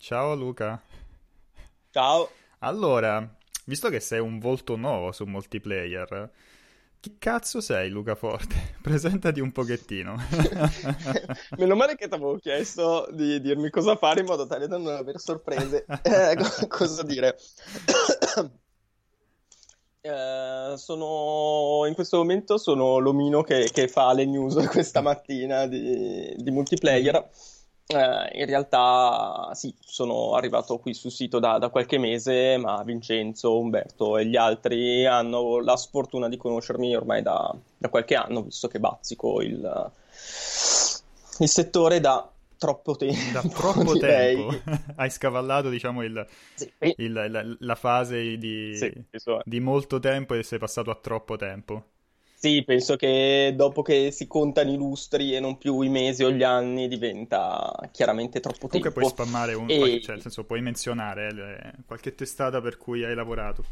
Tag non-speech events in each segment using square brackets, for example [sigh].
Ciao Luca. Ciao. Allora, visto che sei un volto nuovo su multiplayer, chi cazzo sei Luca Forte? [laughs] Presentati un pochettino. [laughs] Meno male che ti avevo chiesto di dirmi cosa fare in modo tale da non avere sorprese. [laughs] Eh, cosa dire? [coughs] Eh, sono in questo momento sono l'omino che, che, fa le news questa mattina di, di multiplayer. Eh, in realtà sì, sono arrivato qui sul sito da, da, qualche mese, ma Vincenzo, Umberto e gli altri hanno la sfortuna di conoscermi ormai da, da qualche anno, visto che bazzico il, il settore da troppo tempo. Da [laughs] troppo tempo. [laughs] Hai scavallato, diciamo, il, sì. il, la, la, fase di, sì, di molto tempo e sei passato a troppo tempo. Sì, penso che dopo che si contano i lustri e non più i mesi o gli anni diventa chiaramente troppo Comunque tempo. puoi spammare un, e... qualche, cioè, nel senso puoi menzionare eh, le, qualche testata per cui hai lavorato.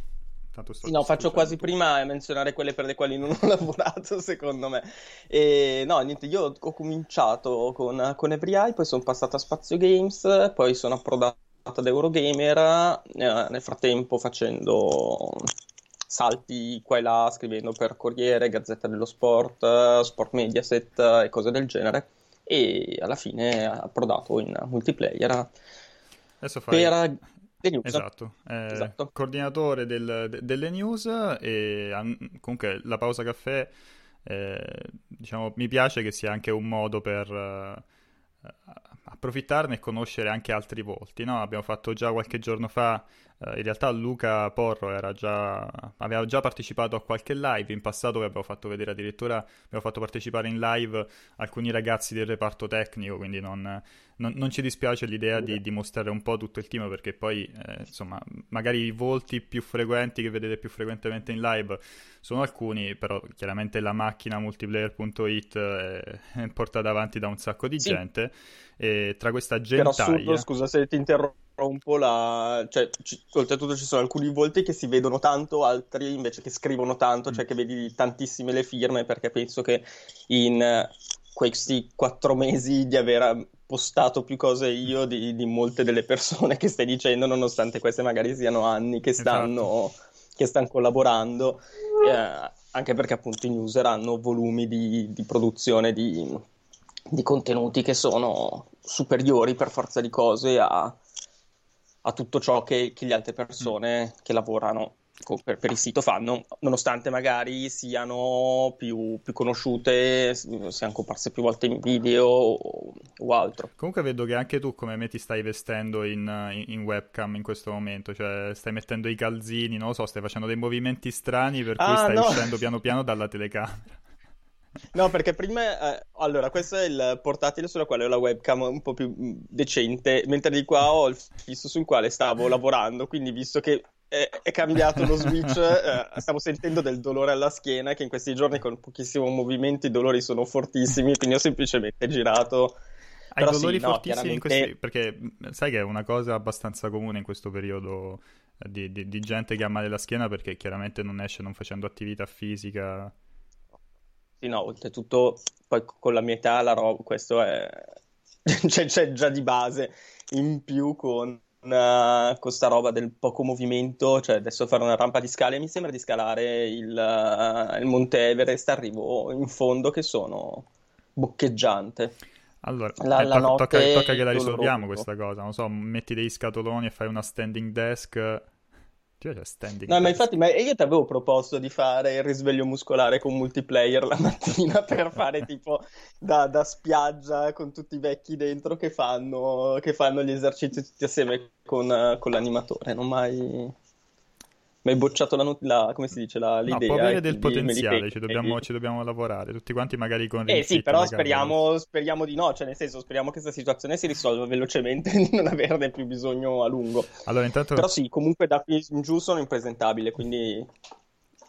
Sì, no, faccio quasi prima a menzionare quelle per le quali non ho [laughs] lavorato, secondo me. E no, niente, io ho cominciato con, con Every poi sono passato a Spazio Games, poi sono approdato ad Eurogamer, eh, nel frattempo facendo salti qua e là scrivendo per Corriere, Gazzetta dello Sport, Sport Mediaset e cose del genere e alla fine ha approdato in multiplayer Adesso fai... per. Esatto, eh, esatto. coordinatore del, de, delle news e comunque la pausa caffè eh, diciamo mi piace che sia anche un modo per eh, approfittarne e conoscere anche altri volti. No? Abbiamo fatto già qualche giorno fa Uh, in realtà Luca Porro già, aveva già partecipato a qualche live in passato, abbiamo fatto vedere addirittura, abbiamo fatto partecipare in live alcuni ragazzi del reparto tecnico, quindi non, non, non ci dispiace l'idea di, di, mostrare un po' tutto il team perché poi eh, insomma magari i volti più frequenti che vedete più frequentemente in live sono alcuni, però chiaramente la macchina multiplayer.it è [laughs] portata avanti da un sacco di sì. gente e tra questa. Per assurdo, scusa se ti interrompo un po' la... cioè, ci... oltretutto ci sono alcuni volti che si vedono tanto, altri invece che scrivono tanto, cioè che vedi tantissime le firme, perché penso che in questi quattro mesi di aver postato più cose io di, di molte delle persone che stai dicendo, nonostante queste magari siano anni che stanno, esatto. che stanno collaborando, eh, anche perché appunto i user hanno volumi di, di produzione di, di contenuti che sono superiori per forza di cose a a tutto ciò che, che le altre persone che lavorano per, per, il sito fanno, nonostante magari siano più, più, conosciute, siano comparse più volte in video o, o, altro. Comunque vedo che anche tu come me ti stai vestendo in, in, in, webcam in questo momento, cioè stai mettendo i calzini, non lo so, stai facendo dei movimenti strani per cui ah, stai no. uscendo piano piano dalla telecamera. No, perché prima, eh, allora, questo è il portatile sulla quale ho la webcam un po' più mm, decente, mentre di qua ho il fisso sul quale stavo lavorando, quindi visto che è, è cambiato lo switch, [laughs] eh, stavo sentendo del dolore alla schiena, che in questi giorni con pochissimo movimento i dolori sono fortissimi, quindi ho semplicemente girato. Hai Però dolori sì, fortissimi no, chiaramente... in questi... perché sai che è una cosa abbastanza comune in questo periodo eh, di, di, di gente che ha male alla schiena perché chiaramente non esce non facendo attività fisica. Sì, no, oltretutto poi con la mia età la roba, questo è... [laughs] c'è, c'è, già di base, in più con, uh, con sta roba del poco movimento, cioè adesso fare una rampa di scale mi sembra di scalare il, uh, il Monte Everest, arrivo in fondo che sono boccheggiante. Allora, la, eh, la to- tocca, tocca, che la risolviamo questa cosa, non so, metti dei scatoloni e fai una standing desk cioè, no, ma infatti, ma io ti avevo proposto di fare il risveglio muscolare con multiplayer la [laughs] mattina per fare tipo da, da, spiaggia con tutti i vecchi dentro che fanno, che fanno gli esercizi tutti assieme con, con l'animatore. Non mai mi hai bocciato la, la, come si dice, la, l'idea. No, può avere del potenziale, ci dobbiamo, ci dobbiamo, lavorare, tutti quanti magari con Eh sì, però speriamo, speriamo, di no, cioè nel senso speriamo che questa situazione si risolva velocemente e [laughs] di non averne più bisogno a lungo. Allora, intanto... Però sì, comunque da qui in giù sono impresentabile, quindi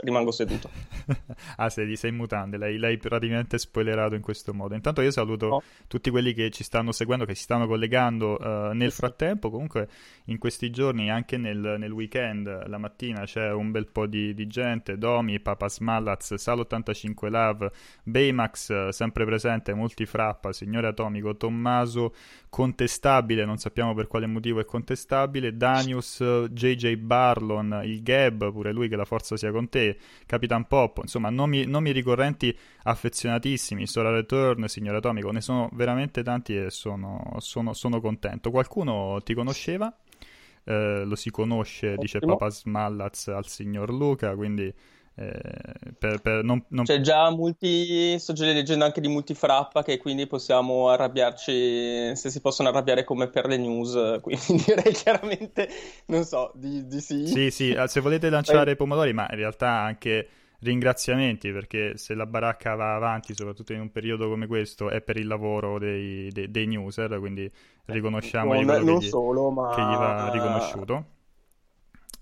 rimango seduto. [laughs] ah, sei, sei in mutande, l'hai, l'hai, praticamente spoilerato in questo modo. Intanto io saluto no. tutti quelli che ci stanno seguendo, che si stanno collegando uh, nel frattempo. Comunque in questi giorni, anche nel, nel weekend, la mattina c'è un bel po' di, di gente. Domi, Papa Smallaz, Sal85 Love, Baymax, sempre presente, Multifrappa, Signore Atomico, Tommaso, contestabile, non sappiamo per quale motivo è contestabile, Danius, JJ Barlon, il Gab, pure lui che la forza sia con te, Capitan Pop, insomma nomi, nomi ricorrenti affezionatissimi, Sora Return, Signore Atomico, ne sono veramente tanti e sono, sono, sono contento. Qualcuno ti conosceva? Eh, lo si conosce, dice Papa Smallaz al signor Luca, quindi per, per non, non... C'è già multi, sto già leggendo anche di multifrappa che quindi possiamo arrabbiarci, se si possono arrabbiare come per le news, [laughs] quindi direi chiaramente, non so, di, di sì. Sì, sì, ah, se volete lanciare pomodori, ma in realtà anche ringraziamenti perché se la baracca va avanti, soprattutto in un periodo come questo, è per il lavoro dei, dei, dei newser, quindi riconosciamo non, non gli, solo, ma... che gli va riconosciuto.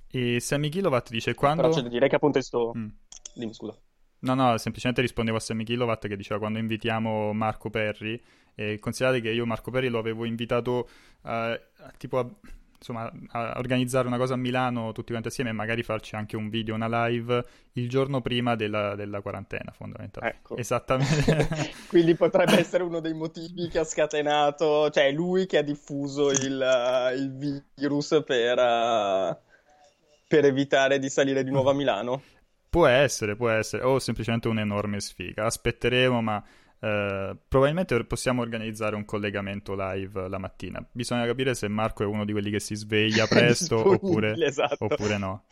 E Sammy Kilowatt dice quando... Però c'è direi che appunto sto... Mm. Dimmi scusa. No, no, semplicemente rispondevo a Sammy Kilowatt che diceva quando invitiamo Marco Perri, e considerate che io Marco Perri lo avevo invitato uh, tipo a, insomma, a organizzare una cosa a Milano tutti quanti assieme e magari farci anche un video, una live il giorno prima della, della quarantena fondamentalmente. Ecco. Esattamente. [laughs] Quindi potrebbe essere uno dei motivi che ha scatenato, cioè lui che ha diffuso il, uh, il virus per... Uh per evitare di salire di nuovo a Milano? Può essere, può essere, o semplicemente un'enorme sfiga. Aspetteremo, ma eh, probabilmente possiamo organizzare un collegamento live la mattina. Bisogna capire se Marco è uno di quelli che si sveglia [laughs] presto oppure, esatto. oppure no.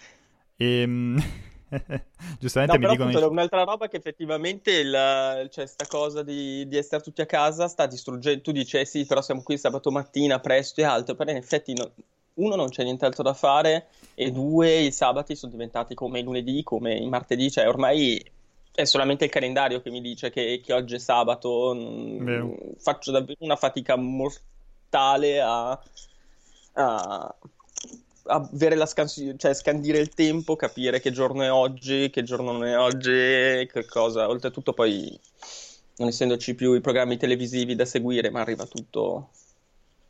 E, ehm, [laughs] giustamente no, mi dicono... Appunto, un'altra roba che effettivamente il, cioè, sta cosa di, di, essere tutti a casa sta distruggendo... Tu dici, eh sì, però siamo qui sabato mattina, presto e alto, però in effetti... No uno non c'è nient'altro da fare e due i sabati sono diventati come i lunedì, come i martedì, cioè ormai è solamente il calendario che mi dice che, che oggi è sabato, Vero. faccio davvero una fatica mortale a, a, a avere la scansione, cioè scandire il tempo, capire che giorno è oggi, che giorno non è oggi, che cosa. Oltretutto poi non essendoci più i programmi televisivi da seguire, ma arriva tutto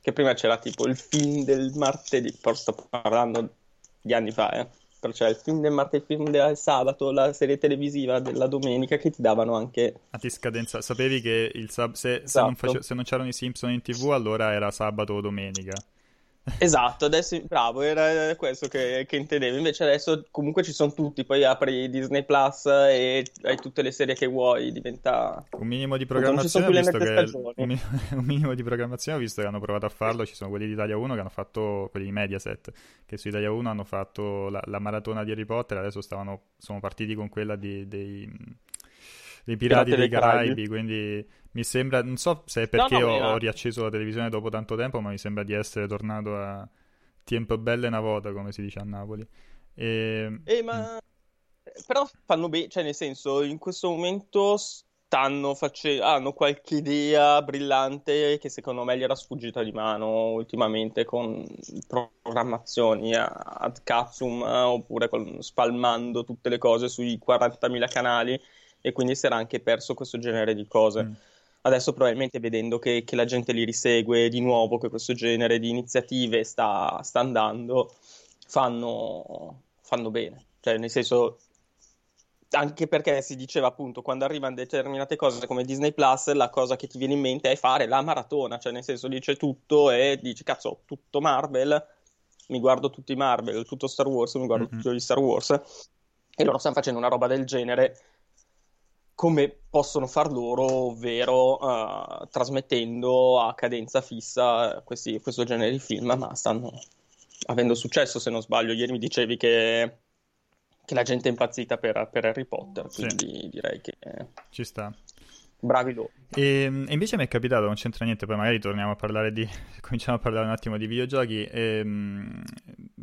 che prima c'era tipo il film del martedì, però sto parlando di anni fa, eh. Però c'era il film del martedì, il film del sabato, la serie televisiva della domenica che ti davano anche... A ti scadenza, sapevi che il sab- se, esatto. se, non face- se non c'erano i Simpson in tv allora era sabato o domenica. Esatto, adesso bravo, era questo che, che, intendevo. Invece adesso comunque ci sono tutti, poi apri Disney Plus e hai tutte le serie che vuoi, diventa un minimo di programmazione, visto che un, [laughs] un, minimo di programmazione, visto che hanno provato a farlo, ci sono quelli di Italia 1 che hanno fatto quelli di Mediaset, che su Italia 1 hanno fatto la, la maratona di Harry Potter, adesso stavano sono partiti con quella di, dei dei Pirati, Pirati dei Caraibi, Caraibi, quindi mi sembra, non so se è perché no, no, ho, ho, riacceso la televisione dopo tanto tempo, ma mi sembra di essere tornato a tempo belle una volta, come si dice a Napoli. E... Eh, ma... Però fanno bene, cioè nel senso, in questo momento stanno facendo, hanno qualche idea brillante che secondo me gli era sfuggita di mano ultimamente con programmazioni ad Katsum oppure con, spalmando tutte le cose sui 40.000 canali e quindi si era anche perso questo genere di cose. Mm adesso probabilmente vedendo che, che, la gente li risegue di nuovo, che questo genere di iniziative sta, sta andando, fanno, fanno bene. Cioè, nel senso, anche perché si diceva appunto quando arrivano determinate cose come Disney Plus, la cosa che ti viene in mente è fare la maratona, cioè nel senso dice tutto e dici cazzo, tutto Marvel, mi guardo tutti i Marvel, tutto Star Wars, mi guardo mm-hmm. tutti gli Star Wars. E loro stanno facendo una roba del genere come possono far loro, ovvero uh, trasmettendo a cadenza fissa questi, questo genere di film, ma stanno avendo successo, se non sbaglio. Ieri mi dicevi che, che la gente è impazzita per, per Harry Potter, quindi sì. direi che... Ci sta bravi loro. E, e, invece mi è capitato, non c'entra niente, poi magari torniamo a parlare di. [laughs] cominciamo a parlare un attimo di videogiochi. E, ehm,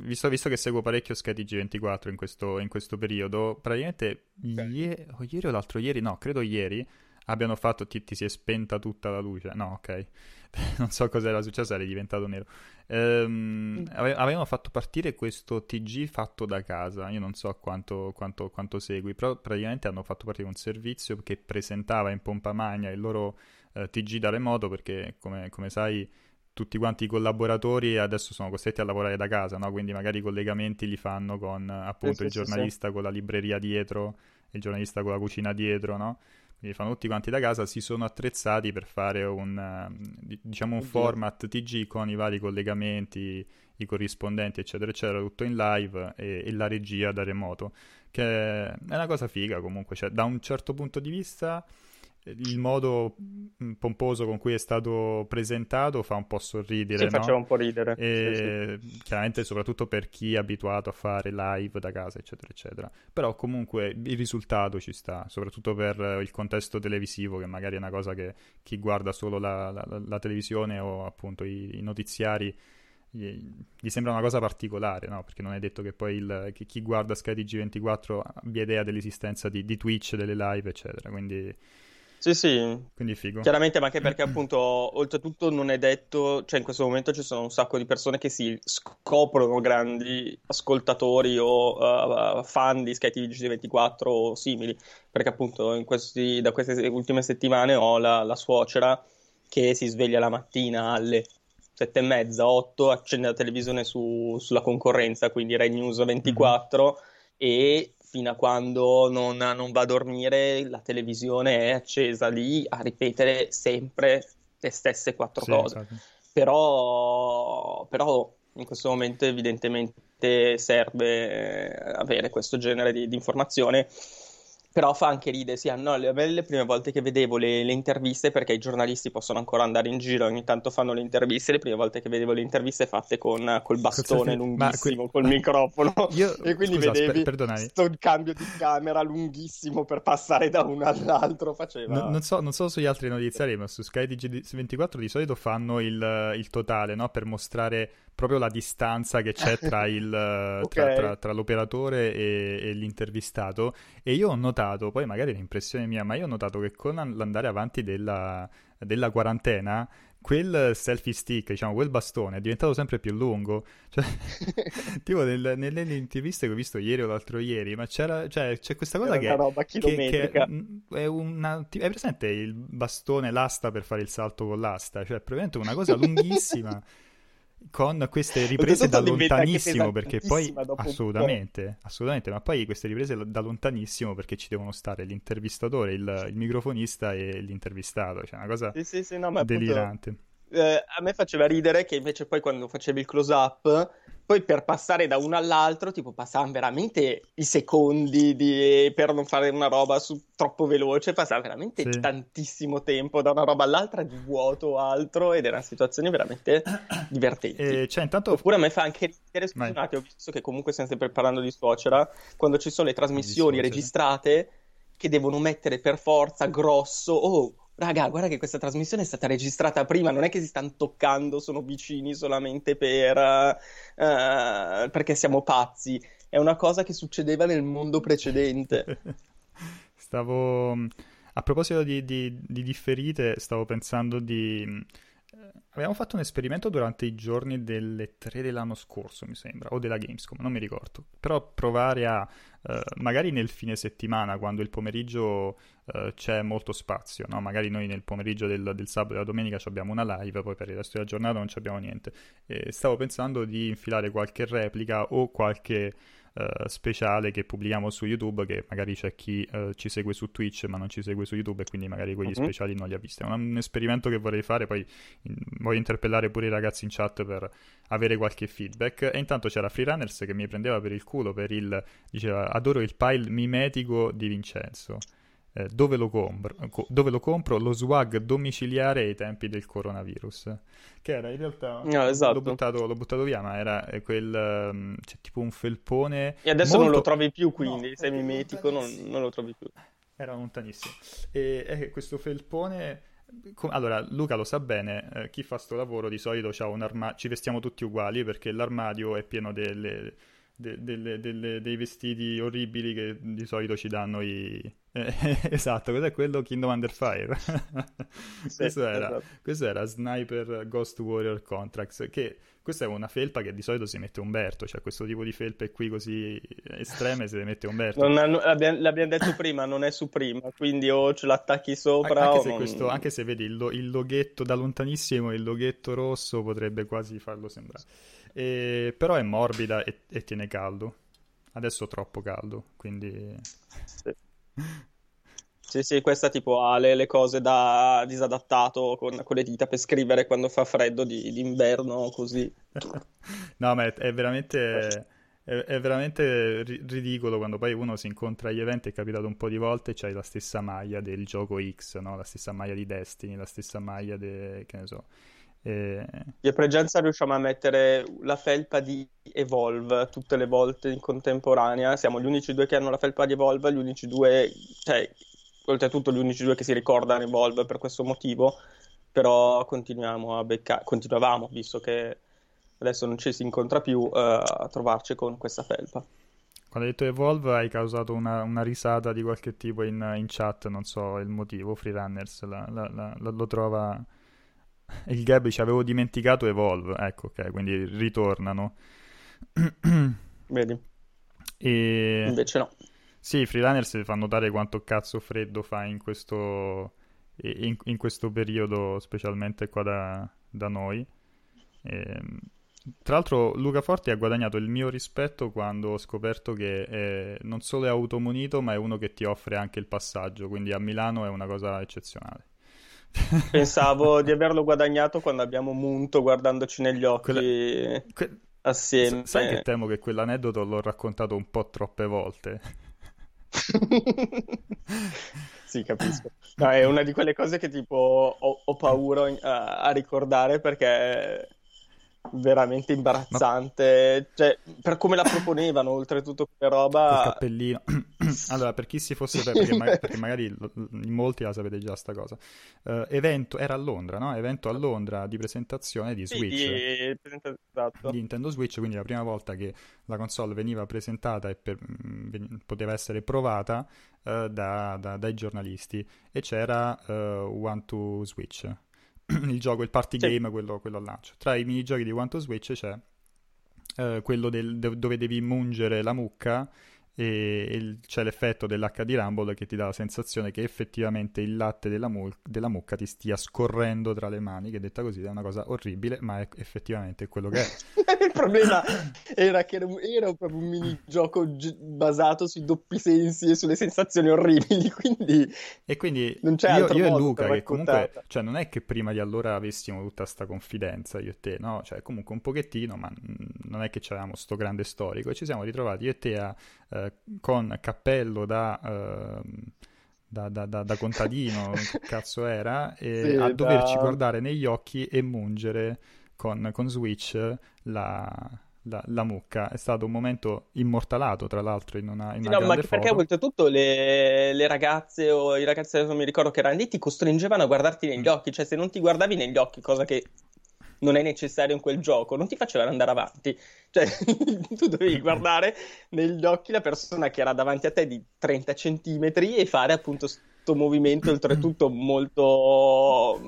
visto, visto, che seguo parecchio Skate G24 in questo, in questo periodo, praticamente okay. ieri, o ieri o l'altro ieri, no, credo ieri, abbiano fatto, ti, ti si è spenta tutta la luce. No, ok. [laughs] non so cosa era successo, era diventato nero. Ehm, ave- avevano fatto partire questo TG fatto da casa, io non so quanto, quanto, quanto, segui, però praticamente hanno fatto partire un servizio che presentava in pompa magna il loro eh, TG da remoto perché come, come, sai tutti quanti i collaboratori adesso sono costretti a lavorare da casa, no? quindi magari i collegamenti li fanno con appunto sì, il sì, giornalista sì. con la libreria dietro, il giornalista con la cucina dietro, no? quindi fanno tutti quanti da casa, si sono attrezzati per fare un, eh, diciamo un format TG con i vari collegamenti, i corrispondenti, eccetera, eccetera, tutto in live e, e la regia da remoto, che è una cosa figa comunque, cioè da un certo punto di vista il modo mm, pomposo con cui è stato presentato fa un po' sorridere. Sì, no? faceva un po' ridere. E sì, sì. Chiaramente, soprattutto per chi è abituato a fare live da casa, eccetera, eccetera. Però comunque il risultato ci sta, soprattutto per il contesto televisivo, che magari è una cosa che chi guarda solo la, la, la televisione o appunto i, i notiziari gli, sembra una cosa particolare, no? Perché non è detto che poi il, che chi guarda Sky TG24 abbia idea dell'esistenza di, di Twitch, delle live, eccetera. Quindi sì, sì. Quindi figo. Chiaramente, ma anche perché [clears throat] appunto, oltretutto non è detto, cioè in questo momento ci sono un sacco di persone che si scoprono grandi ascoltatori o uh, fan di Sky TV 24 o simili, perché appunto questi, da queste ultime settimane ho la, la, suocera che si sveglia la mattina alle sette e mezza, otto, accende la televisione su, sulla concorrenza, quindi Rai News 24 mm-hmm. e fino a quando non, non, va a dormire, la televisione è accesa lì a ripetere sempre le stesse quattro sì, cose. Esatto. Però, però, in questo momento evidentemente serve avere questo genere di, di informazione però fa anche ridere, sì, no, le, le prime volte che vedevo le, le, interviste, perché i giornalisti possono ancora andare in giro, ogni tanto fanno le interviste, le prime volte che vedevo le interviste fatte con col bastone lunghissimo, col microfono, [laughs] Io... e quindi Scusa, vedevi questo cambio di camera lunghissimo per passare da uno all'altro, faceva... No, non, so, non, so, sugli altri notiziari, ma su Sky DG24 di solito fanno il, il totale, no? Per mostrare proprio la distanza che c'è tra, [laughs] il, okay. tra, tra, tra l'operatore e, e, l'intervistato e io ho notato, poi magari è un'impressione mia, ma io ho notato che con l'andare avanti della, della quarantena quel selfie stick, diciamo, quel bastone è diventato sempre più lungo. Cioè, [laughs] tipo nel, nelle interviste che ho visto ieri o l'altro ieri, ma c'era, cioè, c'è questa cosa che, roba che, che, è una... È presente il bastone, l'asta per fare il salto con l'asta? Cioè, è praticamente una cosa lunghissima. [laughs] con queste riprese da lontanissimo perché poi assolutamente, assolutamente, ma poi queste riprese da lontanissimo perché ci devono stare l'intervistatore, il, il microfonista e l'intervistato, cioè una cosa sì, sì, sì, no, delirante. Appunto, eh, a me faceva ridere che invece poi quando facevi il close up poi per passare da uno all'altro, tipo, passavano veramente i secondi di... per non fare una roba su... troppo veloce, passava veramente sì. tantissimo tempo da una roba all'altra di vuoto o altro ed erano situazioni veramente [coughs] divertenti. E, cioè, intanto... Oppure a me fa anche ridere, scusate, ho visto che comunque stiamo sempre parlando di suocera, quando ci sono le trasmissioni registrate che devono mettere per forza grosso, oh, raga, guarda che questa trasmissione è stata registrata prima, non è che si stanno toccando, sono vicini solamente per, uh, perché siamo pazzi, è una cosa che succedeva nel mondo precedente. [laughs] Stavo, a proposito di, di, di differite, stavo pensando di Abbiamo fatto un esperimento durante i giorni delle 3 dell'anno scorso, mi sembra, o della Gamescom, non mi ricordo. Però provare a, eh, magari nel fine settimana, quando il pomeriggio eh, c'è molto spazio, no? magari noi nel pomeriggio del, del sabato e della domenica abbiamo una live, poi per il resto della giornata non abbiamo niente. E stavo pensando di infilare qualche replica o qualche uh, speciale che pubblichiamo su YouTube, che magari c'è chi uh, ci segue su Twitch ma non ci segue su YouTube e quindi magari quegli uh-huh. speciali non li ha visti. È un, un, esperimento che vorrei fare, poi in, voglio interpellare pure i ragazzi in chat per avere qualche feedback. E intanto c'era Freerunners che mi prendeva per il culo per il... diceva adoro il pile mimetico di Vincenzo eh, dove, lo compro, co- dove lo compro, lo swag domiciliare ai tempi del coronavirus. Che era in realtà no, esatto. l'ho, buttato, l'ho, buttato, via, ma era eh, quel um, c'è tipo un felpone. E adesso molto... non lo trovi più, quindi no, sei mimetico, non, non, lo trovi più. Era lontanissimo. E è questo felpone. Allora, Luca lo sa bene, eh, chi fa sto lavoro di solito ha un armadio, ci vestiamo tutti uguali perché l'armadio è pieno delle, de, delle, delle, dei vestiti orribili che di solito ci danno i, Eh, [laughs] esatto, cos'è quello Kingdom Under Fire? sì, [laughs] questo, era, esatto. questo, era, Sniper Ghost Warrior Contracts, che questa è una felpa che di solito si mette Umberto, cioè questo tipo di felpe qui così estreme se le mette Umberto. Non, l'abbiamo, l'abbiamo, detto prima, non è su prima, quindi o ce l'attacchi sopra anche se, non... questo, anche se vedi il, il, loghetto da lontanissimo, il loghetto rosso potrebbe quasi farlo sembrare. E, però è morbida e, e tiene caldo. Adesso troppo caldo, quindi... Sì. Sì, sì, questa tipo ha le, le cose da disadattato con, con, le dita per scrivere quando fa freddo di, d'inverno, così. [laughs] no, ma è, è veramente... È, è, veramente ridicolo quando poi uno si incontra agli eventi, è capitato un po' di volte, c'hai la stessa maglia del gioco X, no? la stessa maglia di Destiny, la stessa maglia de... che ne so. E... Io Pregenza riusciamo a mettere la felpa di Evolve tutte le volte in contemporanea, siamo gli unici due che hanno la felpa di Evolve, gli unici due, cioè oltretutto gli unici due che si ricordano Evolve per questo motivo, però continuiamo a beccare, continuavamo, visto che adesso non ci si incontra più, uh, a trovarci con questa felpa. Quando hai detto Evolve hai causato una, una risata di qualche tipo in, in, chat, non so il motivo, Freerunners la, la, la, lo trova... Il Gab ci avevo dimenticato Evolve, ecco ok, quindi ritornano. [clears throat] Vedi? E... Invece no. Sì, i freelancer fa notare quanto cazzo freddo fa in questo, in, in questo periodo, specialmente qua da, da noi. E, ehm, tra l'altro Luca Forti ha guadagnato il mio rispetto quando ho scoperto che è, non solo è automunito, ma è uno che ti offre anche il passaggio, quindi a Milano è una cosa eccezionale. Pensavo [laughs] di averlo guadagnato quando abbiamo munto guardandoci negli occhi Quella... que... assieme. sai che temo che quell'aneddoto l'ho raccontato un po' troppe volte. [laughs] sì, capisco. No, è una di quelle cose che tipo ho, ho paura a, a ricordare perché veramente imbarazzante. Ma... Cioè, per come la proponevano, oltretutto quella roba. Il cappellino. [laughs] allora, per chi si fosse perché, ma... perché magari in molti la sapete già sta cosa. Uh, evento era a Londra, no? Evento a Londra di presentazione di Switch. Sì, di... Esatto. di Nintendo Switch, quindi la prima volta che la console veniva presentata e per... poteva essere provata uh, da, da, dai giornalisti e c'era uh, One to Switch [clears throat] il gioco, il party sì. game, quello, quello al lancio. Tra i minigiochi di One to Switch c'è quello del, dove devi mungere la mucca e il, c'è l'effetto dell'HD Rumble che ti dà la sensazione che effettivamente il latte della, mu- della, mucca ti stia scorrendo tra le mani, che detta così è una cosa orribile, ma è effettivamente quello che è. [laughs] il problema era che era, era proprio un minigioco gi- basato sui doppi sensi e sulle sensazioni orribili, [laughs] quindi... E quindi non c'è io, io e Luca, che comunque, cioè non è che prima di allora avessimo tutta questa confidenza, io e te, no? Cioè comunque un pochettino, ma non è che c'avevamo sto grande storico, e ci siamo ritrovati io e te a eh, con cappello da, eh, da, da, da contadino, [laughs] che cazzo era, e sì, a doverci guardare negli occhi e mungere con, con Switch la, la, la, mucca. È stato un momento immortalato, tra l'altro, in una, in una no, ma perché oltretutto le, le, ragazze o i ragazzi, non mi ricordo che erano lì, ti costringevano a guardarti negli mm. occhi. Cioè, se non ti guardavi negli occhi, cosa che non è necessario in quel gioco, non ti facevano andare avanti. Cioè, [laughs] tu dovevi guardare negli occhi la persona che era davanti a te di 30 centimetri e fare appunto questo movimento, oltretutto molto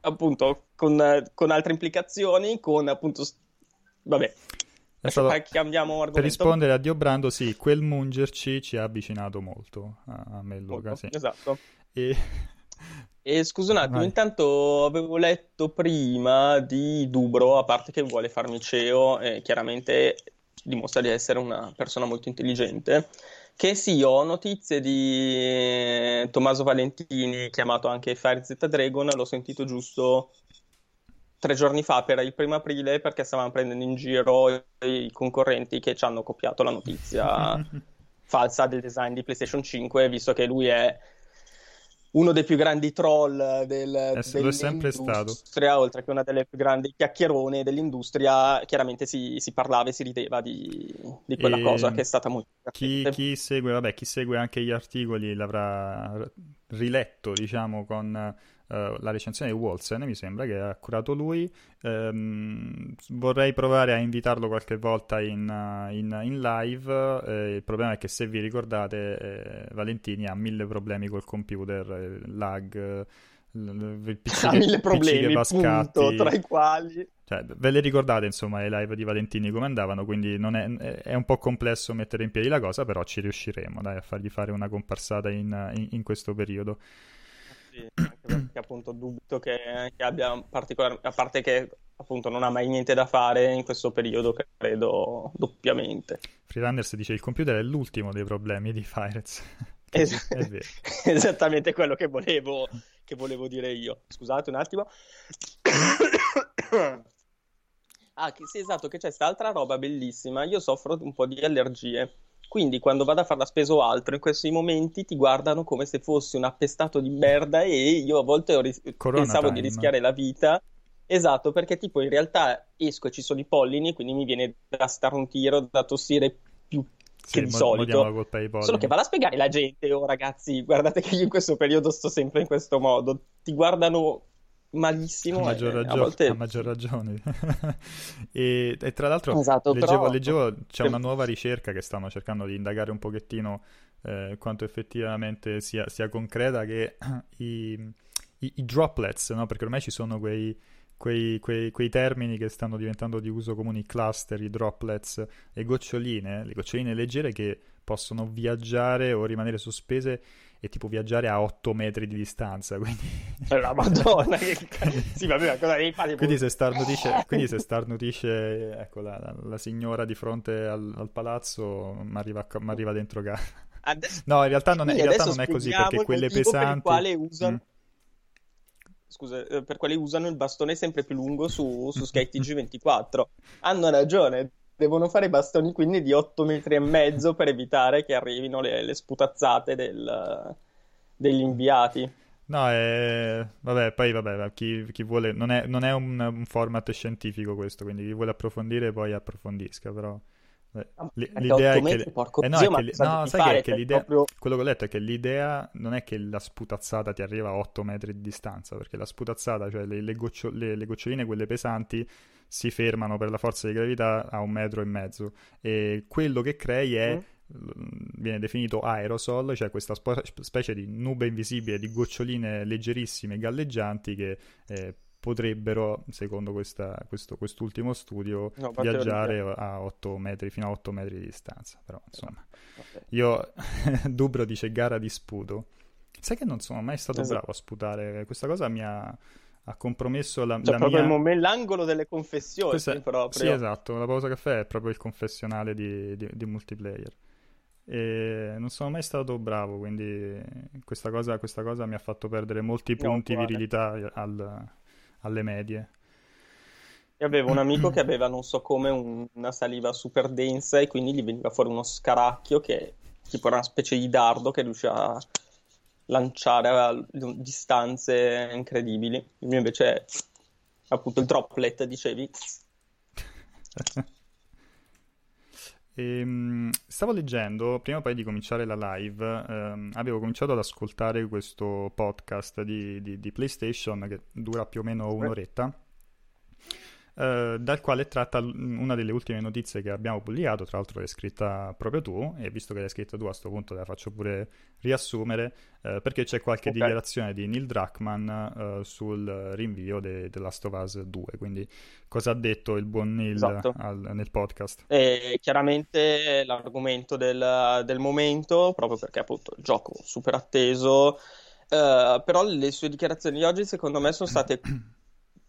appunto con, con altre implicazioni, con appunto vabbè. Stato... Per rispondere a Dio Brando, sì, quel mungerci ci ha avvicinato molto a, a me e Luca. Sì. Esatto. E e scusa un attimo, Vai. intanto avevo letto prima di Dubro, a parte che vuole farmi CEO e chiaramente dimostra di essere una persona molto intelligente, che sì, ho notizie di Tommaso Valentini, chiamato anche Fire Z Dragon, l'ho sentito giusto tre giorni fa per il primo aprile perché stavamo prendendo in giro i concorrenti che ci hanno copiato la notizia [laughs] falsa del design di PlayStation 5, visto che lui è uno dei più grandi troll del, eh, dell'industria, oltre che una delle più grandi chiacchierone dell'industria, chiaramente si, si parlava e si rideva di, di quella e cosa che è stata molto chi, chi, segue, vabbè, chi segue anche gli articoli l'avrà riletto, diciamo, con uh, la recensione di Wolsen, mi sembra che ha curato lui. Um, vorrei provare a invitarlo qualche volta in, uh, in, in live. Eh, il problema è che se vi ricordate, eh, Valentini ha mille problemi col computer, eh, lag il PC ha mille problemi, punto, tra i quali... Cioè, ve le ricordate, insomma, le live di Valentini come andavano, quindi è, è, un po' complesso mettere in piedi la cosa, però ci riusciremo, dai, a fargli fare una comparsata in, in, in questo periodo. Sì, anche perché appunto dubito che, che abbia particolare... a parte che appunto non ha mai niente da fare in questo periodo, credo, doppiamente. Freerunners dice il computer è l'ultimo dei problemi di Firez. [laughs] Es- [laughs] esattamente quello che volevo, che volevo dire io. Scusate un attimo. [coughs] ah, che, sì, esatto, che c'è quest'altra roba bellissima. Io soffro un po' di allergie. Quindi quando vado a fare la spesa o altro, in questi momenti ti guardano come se fossi un appestato di merda e io a volte ris- pensavo time. di rischiare la vita. Esatto, perché tipo in realtà esco e ci sono i pollini, quindi mi viene da starnutire, da tossire più che di solito. Solo che vado a spiegare alla gente, oh ragazzi, guardate che io in questo periodo sto sempre in questo modo. Ti guardano malissimo. A maggior, e, ragione, a volte... a maggior ragione. [laughs] e, e, tra l'altro esatto, leggevo, però... leggevo, c'è una nuova ricerca che stanno cercando di indagare un pochettino eh, quanto effettivamente sia, sia concreta che [clears throat] i, i, i droplets, no? perché ormai ci sono quei quei, quei, quei, termini che stanno diventando di uso comune, i cluster, i droplets, le goccioline, le goccioline leggere che possono viaggiare o rimanere sospese e tipo viaggiare a 8 metri di distanza. [laughs] Quindi... La madonna, che... sì, vabbè, cosa devi fare? Quindi se starnutisce, [laughs] quindi se starnutisce ecco, la, la, signora di fronte al, al palazzo mi arriva, dentro casa. Adesso... No, in realtà non è, in realtà non è così perché quelle pesanti... Per quale usano... Mm scusa, eh, per quali usano il bastone sempre più lungo su, su [laughs] Sky TG24. Hanno ragione, devono fare bastoni quindi di 8 metri e mezzo per evitare che arrivino le, le sputazzate del, degli inviati. No, è... vabbè, poi vabbè, chi, chi vuole... Non è, non è un, un, format scientifico questo, quindi chi vuole approfondire poi approfondisca, però... Ah, l'idea è che... Porco eh, no, zio, è che... no sai che, che l'idea... Proprio... Quello che ho letto è che l'idea non è che la sputazzata ti arriva a 8 metri di distanza, perché la sputazzata, cioè le, le, goccio... le, le goccioline, quelle pesanti, si fermano per la forza di gravità a un metro e mezzo. E quello che crei è... Mm viene definito aerosol, cioè questa spo- specie di nube invisibile di goccioline leggerissime galleggianti che eh, potrebbero, secondo questa, questo, quest'ultimo studio, no, viaggiare a 8 metri, fino a 8 metri di distanza. Però, insomma, okay. io, [laughs] Dubro dice gara di sputo. Sai che non sono mai stato esatto. bravo a sputare, questa cosa mi ha, ha compromesso la, cioè, la proprio mia... momento, l'angolo delle confessioni Questa... proprio. Sì, esatto, la pausa caffè è proprio il confessionale di, di, di multiplayer. E non sono mai stato bravo, quindi questa cosa, questa cosa mi ha fatto perdere molti punti no, virilità al, alle medie. Io avevo un amico che aveva, non so come, un, una saliva super densa e quindi gli veniva fuori uno scaracchio che tipo era una specie di dardo che riusciva a lanciare a distanze incredibili. Il mio invece è appunto il droplet, dicevi. E, [laughs] ehm, stavo leggendo, prima poi di cominciare la live, ehm, avevo cominciato ad ascoltare questo podcast di, di, di PlayStation che dura più o meno un'oretta eh, dal quale tratta una delle ultime notizie che abbiamo pubblicato, tra l'altro l'hai scritta proprio tu, e visto che l'hai scritta tu a questo punto te la faccio pure riassumere, uh, perché c'è qualche okay. dichiarazione di Neil Druckmann uh, sul rinvio de- The Last of Us 2, quindi cosa ha detto il buon Neil esatto. al- nel podcast? E chiaramente l'argomento del, del momento, proprio perché appunto il gioco super atteso, però le sue dichiarazioni di oggi secondo me sono state [clears throat]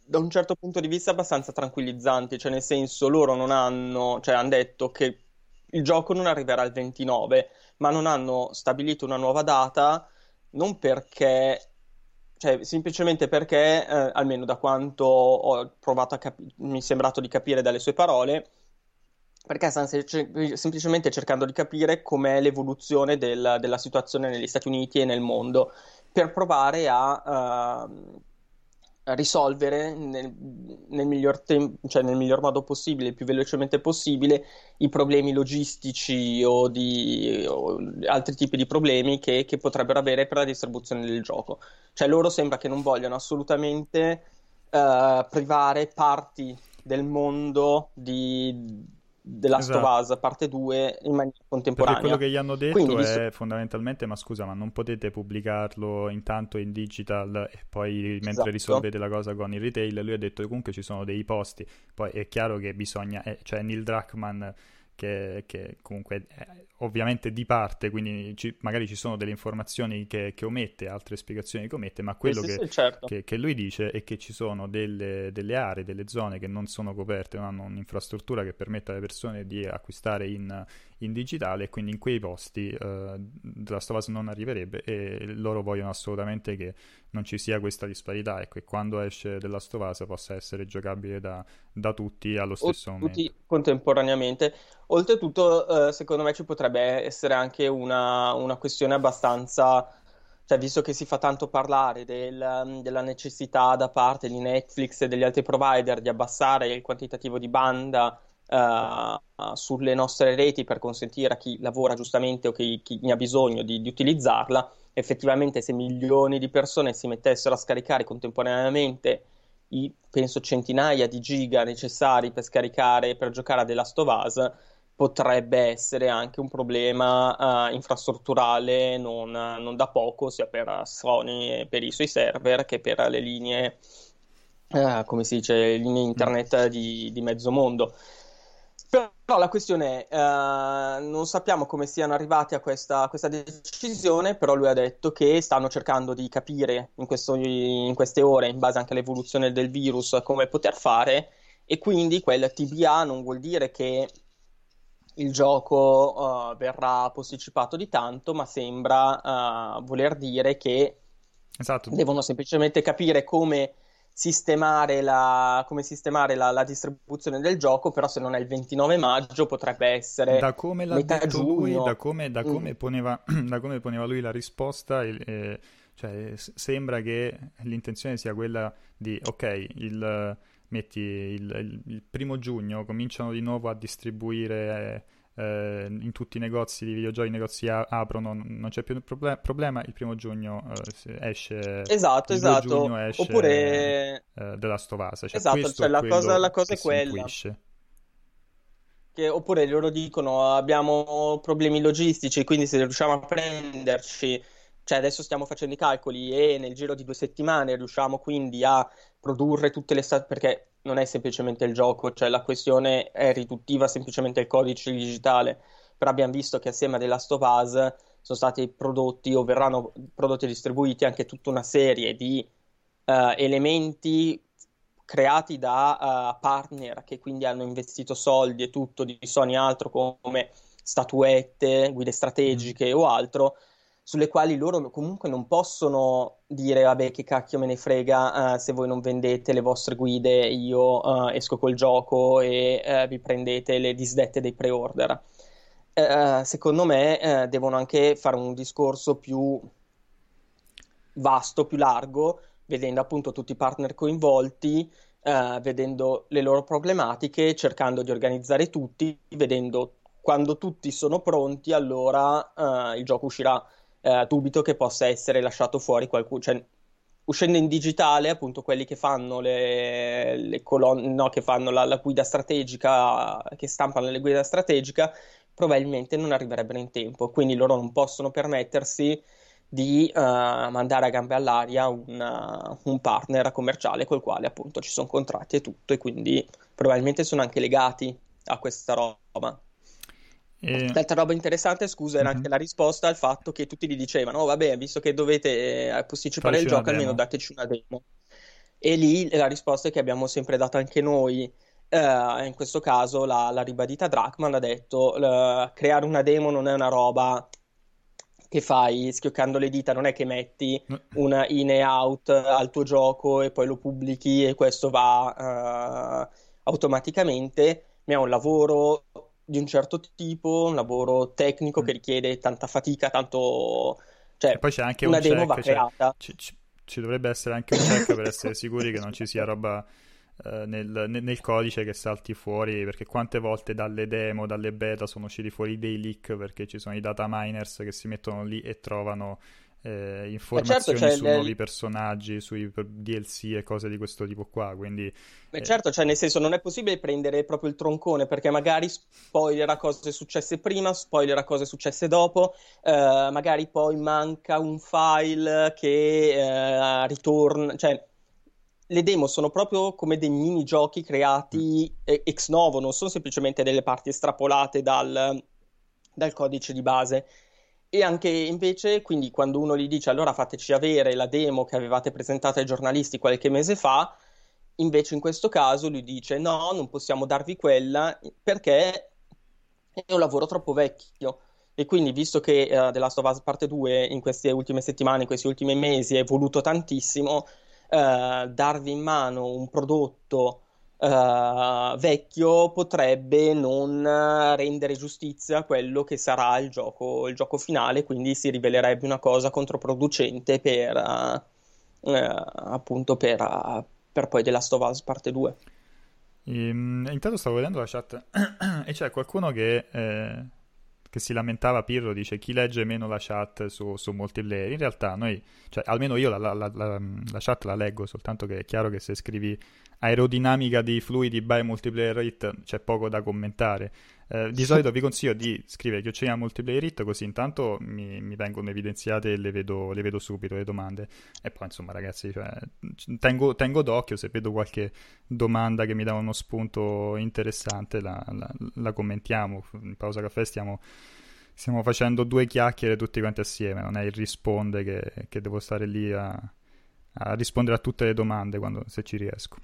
da un certo punto di vista abbastanza tranquillizzanti, cioè nel senso loro non hanno, cioè hanno detto che il gioco non arriverà il 29, ma non hanno stabilito una nuova data non perché, cioè semplicemente perché, eh, almeno da quanto ho provato a capire, mi è sembrato di capire dalle sue parole, perché stanno se- semplicemente cercando di capire com'è l'evoluzione del, della situazione negli Stati Uniti e nel mondo per provare a uh, risolvere nel, nel, miglior tem- cioè nel miglior modo possibile, il più velocemente possibile, i problemi logistici o, di, o altri tipi di problemi che, che, potrebbero avere per la distribuzione del gioco. Cioè loro sembra che non vogliano assolutamente uh, privare parti del mondo di, della esatto. Last parte 2 in maniera contemporanea. Perché quello che gli hanno detto Quindi, è visto... fondamentalmente, ma scusa, ma non potete pubblicarlo intanto in digital e poi mentre esatto. risolvete la cosa con il retail, lui ha detto che comunque ci sono dei posti, poi è chiaro che bisogna, eh, cioè Neil Druckmann che, che comunque è ovviamente di parte, quindi ci, magari ci sono delle informazioni che, che, omette, altre spiegazioni che omette, ma quello sì, che, sì, certo. che, che, lui dice è che ci sono delle, delle, aree, delle zone che non sono coperte, non hanno un'infrastruttura che permette alle persone di acquistare in, in digitale e quindi in quei posti uh, la Stovaz non arriverebbe e loro vogliono assolutamente che non ci sia questa disparità ecco, e quando esce della Stovaz possa essere giocabile da, da tutti allo stesso o momento. Tutti contemporaneamente. Oltretutto, uh, secondo me ci potrebbe essere anche una, una questione abbastanza cioè, visto che si fa tanto parlare del, della necessità da parte di Netflix e degli altri provider di abbassare il quantitativo di banda uh, sulle nostre reti per consentire a chi lavora giustamente o chi, chi ne ha bisogno di, di, utilizzarla, effettivamente se milioni di persone si mettessero a scaricare contemporaneamente i, penso, centinaia di giga necessari per scaricare, per giocare a The Last of Us, potrebbe essere anche un problema uh, infrastrutturale non, non, da poco, sia per Sony e per i suoi server che per le linee, uh, come si dice, linee internet di, di mezzo mondo. Però la questione è, uh, non sappiamo come siano arrivati a questa, a questa, decisione, però lui ha detto che stanno cercando di capire in, questo, in, queste ore, in base anche all'evoluzione del virus, come poter fare e quindi quel TBA non vuol dire che il gioco uh, verrà posticipato di tanto, ma sembra uh, voler dire che esatto. devono semplicemente capire come sistemare, la, come sistemare la, la, distribuzione del gioco, però se non è il 29 maggio potrebbe essere da come l'ha metà detto lui, da come, da come, mm. poneva, [clears throat] da come poneva, lui la risposta, eh, cioè, sembra che l'intenzione sia quella di, ok, il, metti il, il, primo giugno cominciano di nuovo a distribuire... Eh, in tutti i negozi di videogiochi i negozi a- aprono, non c'è più proble- problema, il primo giugno eh, esce esatto, il esatto. giugno esce Oppure... eh, della Stovasa. Cioè, esatto, cioè la cosa, la cosa è quella. Che, oppure loro dicono abbiamo problemi logistici, quindi se riusciamo a prenderci cioè adesso stiamo facendo i calcoli e nel giro di due settimane riusciamo quindi a produrre tutte le state perché non è semplicemente il gioco, cioè la questione è riduttiva semplicemente il codice digitale, però abbiamo visto che assieme a The Last of Us sono stati prodotti o verranno prodotti e distribuiti anche tutta una serie di uh, elementi creati da uh, partner che quindi hanno investito soldi e tutto di Sony altro come statuette, guide strategiche mm. o altro sulle quali loro comunque non possono dire vabbè che cacchio me ne frega uh, se voi non vendete le vostre guide io uh, esco col gioco e uh, vi prendete le disdette dei pre-order. Secondo me devono anche fare un discorso più vasto, più largo vedendo appunto tutti i partner coinvolti vedendo le loro problematiche cercando di organizzare tutti vedendo quando tutti sono pronti allora il gioco uscirà eh, dubito che possa essere lasciato fuori qualcuno. Cioè, uscendo in digitale, appunto, quelli che fanno le, le colonne, no, che fanno la, la, guida strategica, che stampano le guide strategica, probabilmente non arriverebbero in tempo. Quindi loro non possono permettersi di uh, mandare a gambe all'aria una, un partner commerciale col quale appunto ci sono contratti e tutto, e quindi probabilmente sono anche legati a questa roba. E... L'altra roba interessante, scusa, era mm-hmm. anche la risposta al fatto che tutti gli dicevano: Oh, vabbè, visto che dovete eh, posticipare il gioco, almeno dateci una demo. E lì la risposta che abbiamo sempre dato anche noi, eh, in questo caso la, la ribadita Drachman ha detto: creare una demo non è una roba che fai schioccando le dita, non è che metti una in e out al tuo gioco e poi lo pubblichi e questo va uh, automaticamente, ma è un lavoro di un certo tipo, un lavoro tecnico mm. che richiede tanta fatica, tanto... Cioè, e poi c'è anche una un demo check, va cioè, creata. C- c- ci dovrebbe essere anche un check per essere sicuri che non ci sia roba eh, nel, nel, codice che salti fuori, perché quante volte dalle demo, dalle beta sono usciti fuori dei leak perché ci sono i data miners che si mettono lì e trovano eh, informazioni certo, su le... nuovi personaggi, sui DLC e cose di questo tipo qua. Quindi, Beh, eh... certo, cioè nel senso non è possibile prendere proprio il troncone perché magari spoiler a cose successe prima, spoiler a cose successe dopo, eh, magari poi manca un file che eh, ritorna, cioè le demo sono proprio come dei minigiochi creati mm. ex novo, non sono semplicemente delle parti estrapolate dal, dal codice di base. E anche invece, quindi, quando uno gli dice allora fateci avere la demo che avevate presentato ai giornalisti qualche mese fa, invece in questo caso lui dice no, non possiamo darvi quella perché è un lavoro troppo vecchio. E quindi, visto che uh, The Last of Us Parte 2 in queste ultime settimane, in questi ultimi mesi è evoluto tantissimo, uh, darvi in mano un prodotto uh, vecchio potrebbe non rendere giustizia a quello che sarà il gioco, il gioco finale, quindi si rivelerebbe una cosa controproducente per, uh, appunto per, per poi The Last of Us parte 2. Ehm, intanto stavo vedendo la chat [clears throat] e c'è qualcuno che, eh, che, si lamentava, Pirro dice chi legge meno la chat su, su multiplayer. In realtà noi, cioè almeno io la, la, la, la, chat la leggo, soltanto che è chiaro che se scrivi aerodinamica dei fluidi by multiplayer hit c'è poco da commentare. Eh, di solito vi consiglio di scrivere chiocciolina multiplayer hit così intanto mi, mi vengono evidenziate e le vedo, le vedo, subito le domande. E poi insomma ragazzi, cioè, tengo, tengo, d'occhio se vedo qualche domanda che mi dà uno spunto interessante la, la, la commentiamo. In pausa caffè stiamo stiamo facendo due chiacchiere tutti quanti assieme, non è il risponde che, che devo stare lì a, a, rispondere a tutte le domande quando, se ci riesco.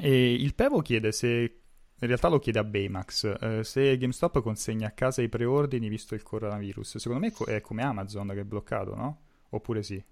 E il Pevo chiede se, in realtà lo chiede a Baymax, eh, se GameStop consegna a casa i preordini visto il coronavirus. Secondo me è come Amazon che è bloccato, no? Oppure sì?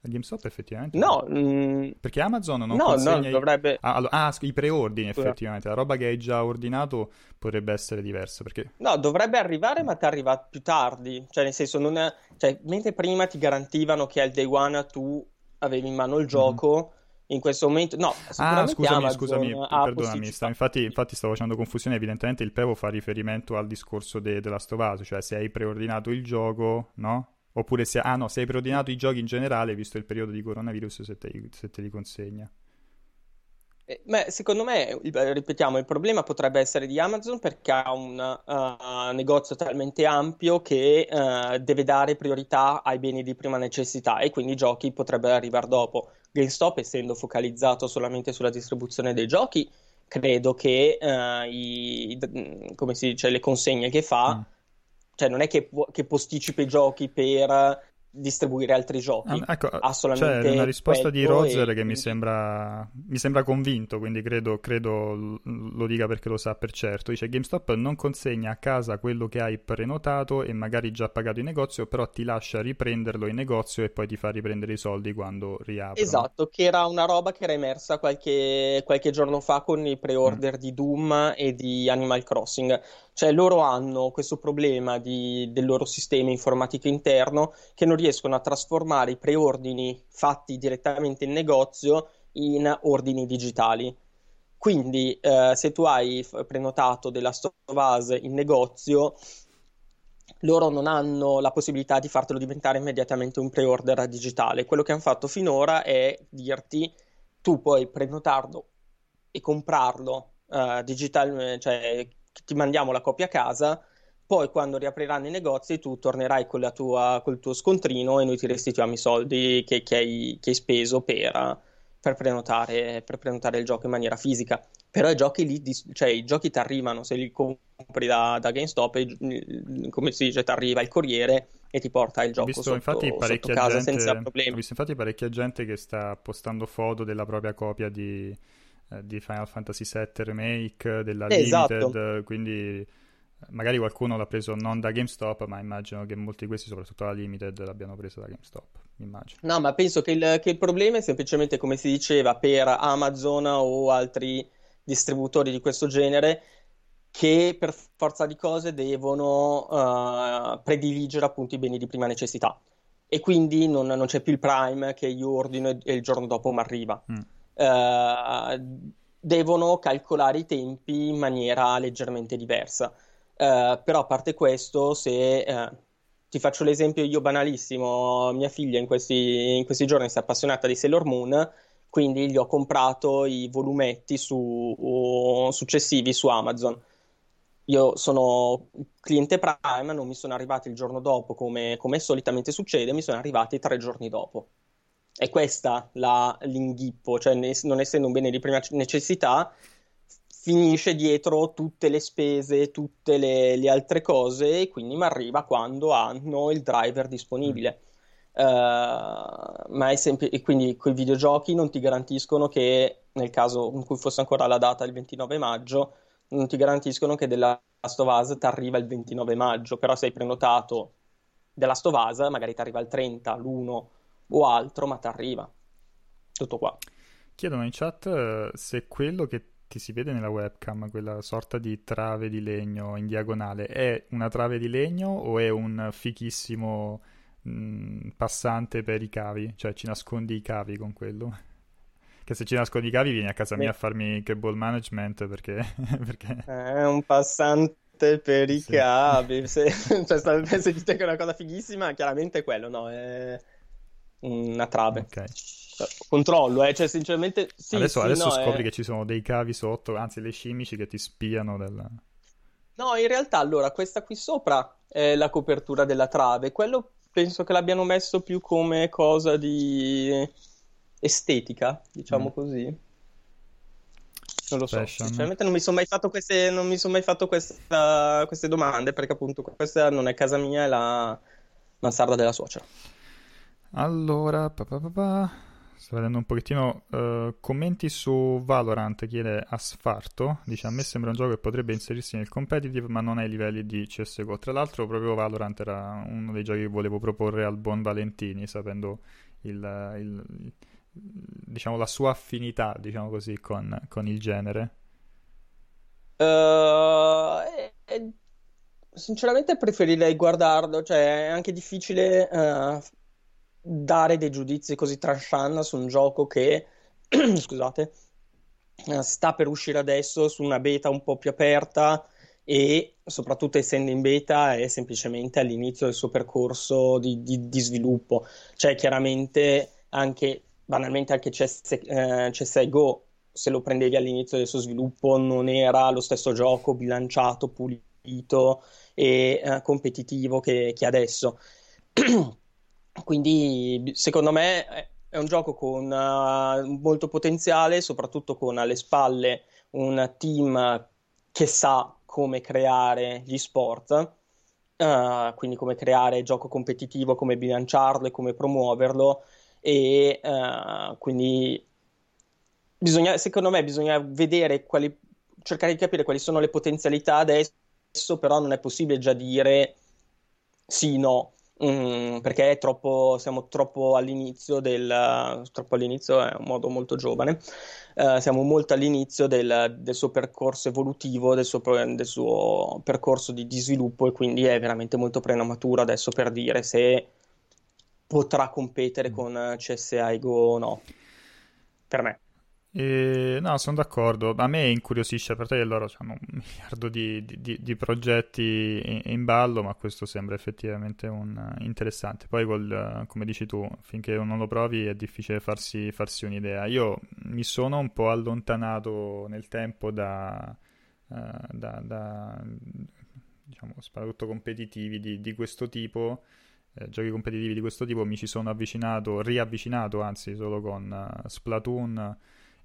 GameStop effettivamente? No, mm, perché Amazon non no, consegna... No, dovrebbe... Ah, allora, ah, i preordini effettivamente, la roba che hai già ordinato potrebbe essere diversa perché... No, dovrebbe arrivare ma ti arriva più tardi, cioè nel senso non è... Cioè, mentre prima ti garantivano che al day one tu avevi in mano il mhm. gioco... Mm-hmm in questo momento. No, ah, scusami, Amazon scusami, perdonami. Sta, infatti, infatti, stavo facendo confusione. Evidentemente il Pevo fa riferimento al discorso de, della Stovase, cioè se hai preordinato il gioco, no? Oppure se, ah, no, se hai preordinato i giochi in generale, visto il periodo di coronavirus, se te, se te li consegna. Eh, beh, secondo me, ripetiamo, il problema potrebbe essere di Amazon perché ha un uh, negozio talmente ampio che uh, deve dare priorità ai beni di prima necessità e quindi i giochi potrebbero arrivare dopo. GameStop, essendo focalizzato solamente sulla distribuzione dei giochi, credo che uh, i, come si dice, le consegne che fa, mm. cioè non è che, che posticipa i giochi per distribuire altri giochi. Ah, ecco, ha solamente c'è una risposta di Rozer e... che mi sembra, mi sembra, convinto, quindi credo, credo, lo dica perché lo sa per certo. Dice GameStop non consegna a casa quello che hai prenotato e magari già pagato in negozio, però ti lascia riprenderlo in negozio e poi ti fa riprendere i soldi quando riapre. Esatto, che era una roba che era emersa qualche, qualche giorno fa con i pre-order mm. di Doom e di Animal Crossing. Cioè loro hanno questo problema di, del loro sistema informatico interno che non riescono a trasformare i preordini fatti direttamente in negozio in ordini digitali. Quindi eh, se tu hai prenotato della Stovaz in negozio, loro non hanno la possibilità di fartelo diventare immediatamente un pre-order digitale. Quello che hanno fatto finora è dirti tu puoi prenotarlo e comprarlo uh, digital, cioè ti mandiamo la copia a casa, poi quando riapriranno i negozi tu tornerai con la tua, col tuo scontrino e noi ti restituiamo i soldi che, che, hai, che hai, speso per, per, prenotare, per, prenotare, il gioco in maniera fisica. Però i giochi lì, cioè i giochi ti arrivano, se li compri da, da GameStop, come si dice, ti arriva il corriere e ti porta il gioco sotto, infatti sotto casa gente, senza problemi. Ho visto infatti parecchia gente che sta postando foto della propria copia di eh, di Final Fantasy VII Remake, della eh, Limited, esatto. quindi magari qualcuno l'ha preso non da GameStop, ma immagino che molti di questi, soprattutto la Limited, l'abbiano preso da GameStop. Immagino. No, ma penso che il, che il, problema è semplicemente, come si diceva, per Amazon o altri distributori di questo genere, che per forza di cose devono uh, prediligere appunto i beni di prima necessità. e quindi non, non, c'è più il Prime che io ordino e, il giorno dopo mi arriva. Mm. Uh, devono calcolare i tempi in maniera leggermente diversa. Uh, però a parte questo, se uh, ti faccio l'esempio io banalissimo, mia figlia in questi, in questi, giorni si è appassionata di Sailor Moon, quindi gli ho comprato i volumetti su, successivi su Amazon. Io sono cliente Prime, non mi sono arrivati il giorno dopo come, come solitamente succede, mi sono arrivati tre giorni dopo. E questa la, l'inghippo, cioè non essendo un bene di prima necessità, finisce dietro tutte le spese, tutte le, le altre cose e quindi mi arriva quando hanno il driver disponibile. Uh, ma è sempre, e quindi con i videogiochi non ti garantiscono che nel caso in cui fosse ancora la data il 29 maggio non ti garantiscono che della Last of Us ti arriva il 29 maggio, però se hai prenotato della Last of Us magari ti arriva il 30, l'1 o altro, ma ti arriva. Tutto qua. Chiedono in chat uh, se quello che ti si vede nella webcam, quella sorta di trave di legno in diagonale, è una trave di legno o è un fichissimo mh, passante per i cavi? Cioè ci nascondi i cavi con quello? [laughs] che se ci nascondi i cavi vieni a casa mia a farmi cable management perché... [laughs] perché... È un passante per i sì. cavi. [laughs] Se, cioè, se ti dico una cosa fighissima, chiaramente è quello, no? È una trave. Ok. Controllo, eh, cioè sinceramente... Sì, adesso, sì, adesso no, scopri è... che ci sono dei cavi sotto, anzi le scimici che ti spiano del... No, in realtà allora questa qui sopra è la copertura della trave, quello penso che l'abbiano messo più come cosa di estetica, diciamo mm. così. Non lo so, Fashion. sinceramente non mi sono mai fatto queste, non mi sono mai fatto questa, queste domande perché appunto questa non è casa mia, è la mansarda della suocera. Allora, pa, pa, pa, sto vedendo un pochettino uh, commenti su Valorant, chiede Asfarto, dice a me sembra un gioco che potrebbe inserirsi nel competitive ma non ai livelli di CSGO. Tra l'altro proprio Valorant era uno dei giochi che volevo proporre al buon Valentini, sapendo il, il diciamo, la sua affinità, diciamo così, con, con il genere? Uh, sinceramente preferirei guardarlo, cioè è anche difficile uh, dare dei giudizi così tranchant su un gioco che, [clears throat] scusate, uh, sta per uscire adesso su una beta un po' più aperta e soprattutto essendo in beta è semplicemente all'inizio del suo percorso di, di, di sviluppo, cioè chiaramente anche banalmente anche CS, eh, CSGO, se lo prendevi all'inizio del suo sviluppo, non era lo stesso gioco bilanciato, pulito e eh, competitivo che, che adesso. [clears throat] Quindi, secondo me, è un gioco con uh, molto potenziale, soprattutto con alle spalle un team che sa come creare gli sport. Uh, quindi come creare gioco competitivo, come bilanciarlo e come promuoverlo e uh, quindi bisogna, secondo me bisogna vedere quali, cercare di capire quali sono le potenzialità adesso, però non è possibile già dire sì, no, mm, perché troppo, siamo troppo all'inizio del, troppo all'inizio è un modo molto giovane, uh, siamo molto all'inizio del, del, suo percorso evolutivo, del suo, del suo percorso di, di sviluppo e quindi è veramente molto prematuro adesso per dire se potrà competere mm. con CSA e Go o no. Per me. Eh, no, sono d'accordo. A me incuriosisce per te loro hanno un [laughs] miliardo di, di, di progetti in, in, ballo, ma questo sembra effettivamente un, uh, interessante. Poi, col, uh, come dici tu, finché non lo provi è difficile farsi, farsi, un'idea. Io mi sono un po' allontanato nel tempo da, uh, da, da diciamo, soprattutto competitivi di, di questo tipo eh, giochi competitivi di questo tipo mi ci sono avvicinato, riavvicinato anzi solo con uh, Splatoon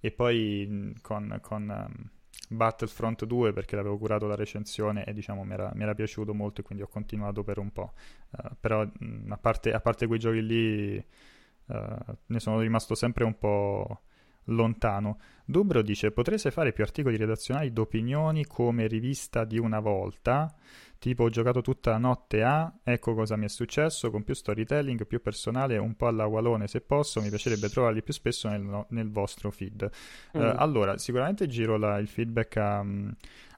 e poi con, con um, Battlefront 2 perché l'avevo curato la recensione e diciamo mi era, mi era piaciuto molto e quindi ho continuato per un po'. Uh, però mh, a, parte, a, parte, quei giochi lì uh, ne sono rimasto sempre un po' lontano. Dubro dice: Potreste fare più articoli redazionali d'opinioni come rivista di una volta? Tipo, ho giocato tutta la notte a, ecco cosa mi è successo, con più storytelling, più personale, un po' alla Walone se posso, mi piacerebbe trovarli più spesso nel, nel vostro feed. Mm. Uh, allora, sicuramente giro la, il feedback a,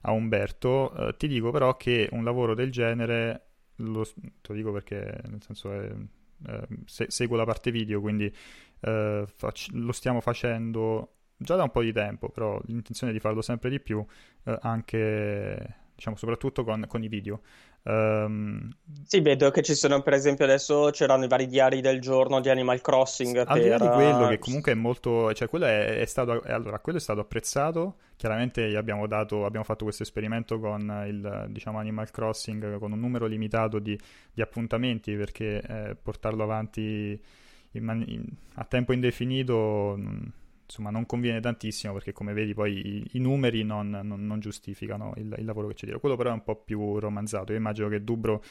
a Umberto, uh, ti dico però che un lavoro del genere, lo, te lo dico perché nel senso è eh, se- seguo la parte video, quindi eh, fac- lo stiamo facendo già da un po' di tempo, però l'intenzione è di farlo sempre di più, eh, anche diciamo soprattutto con, con i video. Um, sì, vedo che ci sono, per esempio, adesso c'erano i vari diari del giorno di Animal Crossing. Al là di quello che comunque è molto, cioè quello è, è stato, allora, quello è stato apprezzato. Chiaramente abbiamo, dato, abbiamo fatto questo esperimento con il diciamo, Animal Crossing con un numero limitato di, di appuntamenti perché eh, portarlo avanti in in, a tempo indefinito insomma non conviene tantissimo perché come vedi poi i, i numeri non, non, non giustificano il, il, lavoro che c'è dietro. Quello però è un po' più romanzato. Io immagino che Dubro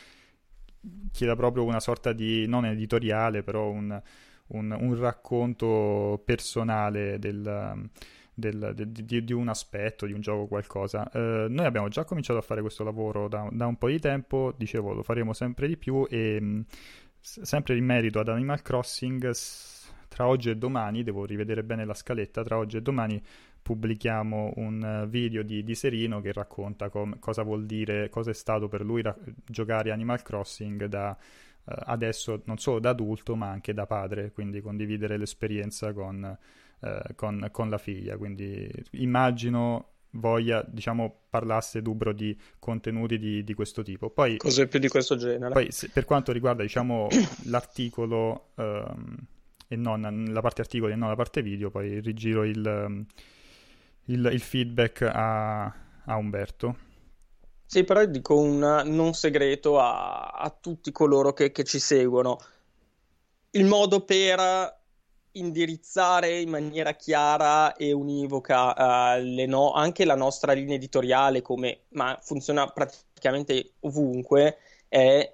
chieda proprio una sorta di, non editoriale, però un, un, un racconto personale del, del, de, di, di, un aspetto, di un gioco, qualcosa. Uh, noi abbiamo già cominciato a fare questo lavoro da, da, un po' di tempo, dicevo lo faremo sempre di più e sempre in merito ad Animal Crossing tra oggi e domani, devo rivedere bene la scaletta, tra oggi e domani pubblichiamo un eh, video di, di Serino che racconta com- cosa vuol dire, cosa è stato per lui ra- giocare Animal Crossing da uh, adesso non solo da adulto ma anche da padre, quindi condividere l'esperienza con, uh, con, con la figlia. Quindi immagino voglia, diciamo, parlasse Dubro di contenuti di, di, questo tipo. Poi, Cose più di questo genere. Poi, se, per quanto riguarda, diciamo, [coughs] l'articolo um, e non la parte articoli e non la parte video, poi rigiro il, il, il feedback a, a, Umberto. Sì, però dico un non segreto a, a tutti coloro che, che, ci seguono. Il modo per indirizzare in maniera chiara e univoca uh, no- anche la nostra linea editoriale, come, ma funziona praticamente ovunque, è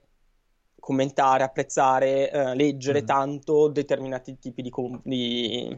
commentare, apprezzare, eh, leggere mm. tanto determinati tipi di, com- di,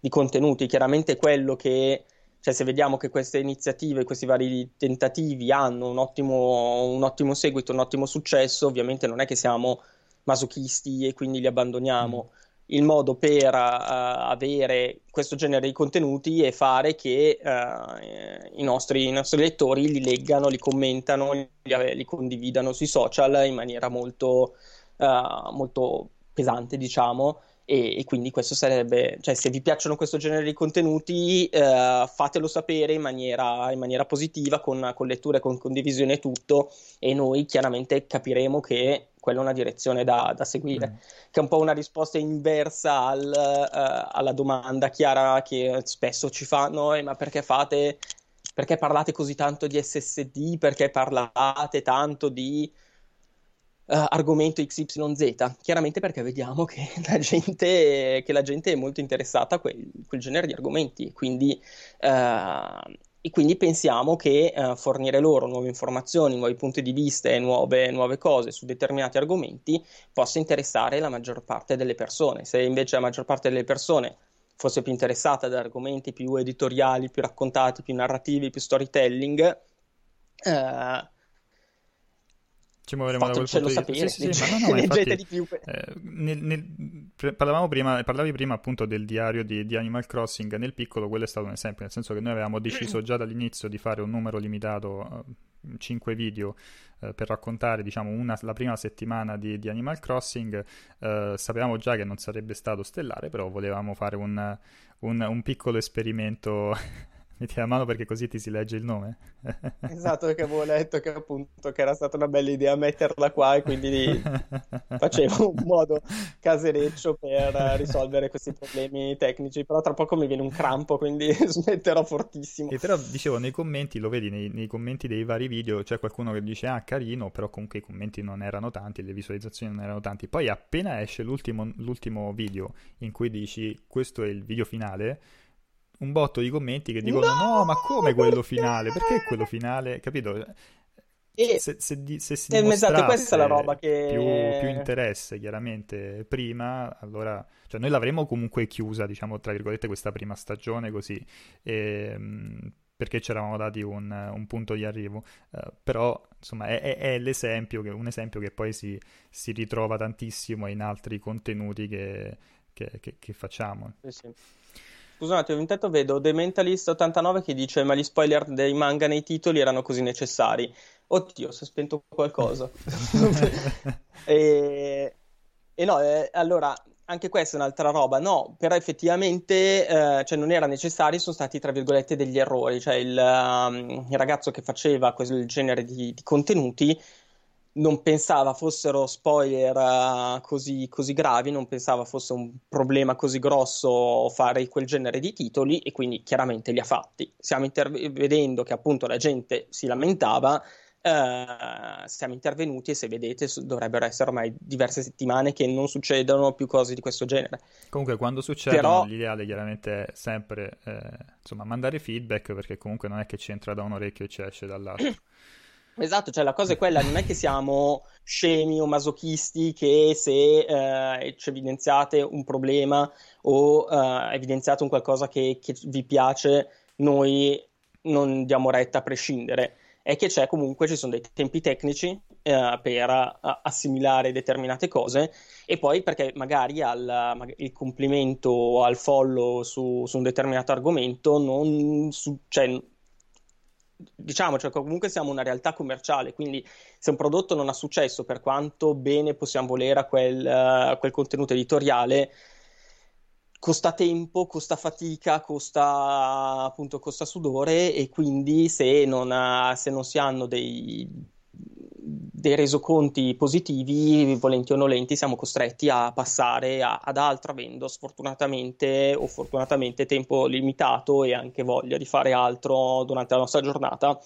di, contenuti. Chiaramente quello che, cioè se vediamo che queste iniziative, questi vari tentativi hanno un ottimo, un ottimo seguito, un ottimo successo, ovviamente non è che siamo masochisti e quindi li abbandoniamo. Mm il modo per uh, avere questo genere di contenuti è fare che uh, i, nostri, i, nostri, lettori li leggano, li commentano, li, li condividano sui social in maniera molto, uh, molto pesante, diciamo. E, e, quindi questo sarebbe, cioè se vi piacciono questo genere di contenuti, fatelo sapere in maniera, in maniera positiva, con, con letture, con condivisione e tutto, e noi chiaramente capiremo che quella è una direzione da, da seguire, mm. che è un po' una risposta inversa al, uh, alla domanda chiara che spesso ci fanno, eh, ma perché fate, perché parlate così tanto di SSD, perché parlate tanto di uh, argomento XYZ? Chiaramente perché vediamo che [laughs] la gente, che la gente è molto interessata a quel, quel genere di argomenti, quindi... Uh, e quindi pensiamo che eh, fornire loro nuove informazioni, nuovi punti di vista e nuove, nuove, cose su determinati argomenti possa interessare la maggior parte delle persone. Se invece la maggior parte delle persone fosse più interessata ad argomenti più editoriali, più raccontati, più narrativi, più storytelling, eh, ci muoveremo da quel punto di sapere, sì, sì, sì, ma no, [laughs] no, infatti, di più. Eh, nel, nel, parlavamo prima, parlavi prima appunto del diario di, di, Animal Crossing, nel piccolo quello è stato un esempio, nel senso che noi avevamo deciso già dall'inizio di fare un numero limitato, 5 video, eh, per raccontare diciamo una, la prima settimana di, di Animal Crossing, eh, sapevamo già che non sarebbe stato stellare, però volevamo fare un, un, un piccolo esperimento Metti la mano perché così ti si legge il nome. [laughs] esatto, perché avevo letto che appunto che era stata una bella idea metterla qua e quindi [laughs] facevo un modo casereccio per risolvere questi problemi tecnici, però tra poco mi viene un crampo, quindi [laughs] smetterò fortissimo. E però dicevo, nei commenti, lo vedi nei, nei, commenti dei vari video, c'è qualcuno che dice ah carino, però comunque i commenti non erano tanti, le visualizzazioni non erano tanti. Poi appena esce l'ultimo, l'ultimo video in cui dici questo è il video finale un botto di commenti che dicono no, no ma come quello finale? Perché quello finale? Capito? E, se, se, di, se si esatto, questa è la roba che... Più, più, interesse chiaramente prima, allora... Cioè noi l'avremmo comunque chiusa, diciamo, tra virgolette, questa prima stagione così, e, ehm, perché ci eravamo dati un, un, punto di arrivo. Uh, però, insomma, è, è, l'esempio, che, un esempio che poi si, si, ritrova tantissimo in altri contenuti che, che, che, che facciamo. Sì, sì. Scusa un attimo, intanto vedo The Mentalist89 che dice ma gli spoiler dei manga nei titoli erano così necessari. Oddio, si è spento qualcosa. [laughs] e... E no, eh, allora, anche questa è un'altra roba, no, però effettivamente eh, cioè non era necessario, sono stati tra virgolette degli errori, cioè il, um, il ragazzo che faceva quel genere di, di contenuti non pensava fossero spoiler uh, così, così, gravi, non pensava fosse un problema così grosso fare quel genere di titoli e quindi chiaramente li ha fatti. Stiamo inter- vedendo che appunto la gente si lamentava, uh, siamo intervenuti e se vedete dovrebbero essere ormai diverse settimane che non succedono più cose di questo genere. Comunque quando succedono Però... l'ideale chiaramente è sempre eh, insomma, mandare feedback perché comunque non è che ci entra da un orecchio e ci esce dall'altro. Esatto, cioè la cosa è quella, non è che siamo scemi o masochisti che se eh, ci evidenziate un problema o eh, evidenziate un qualcosa che, che, vi piace, noi non diamo retta a prescindere. È che c'è comunque, ci sono dei tempi tecnici eh, per assimilare determinate cose e poi perché magari al, il complimento o al follow su, su un determinato argomento non, su, cioè, diciamo, cioè comunque siamo una realtà commerciale, quindi se un prodotto non ha successo, per quanto bene possiamo volere a quel, uh, quel contenuto editoriale, costa tempo, costa fatica, costa appunto costa sudore e quindi se non, ha, se non si hanno dei dei resoconti positivi, volenti o nolenti, siamo costretti a passare a, ad altro, avendo sfortunatamente o fortunatamente tempo limitato e anche voglia di fare altro durante la nostra giornata,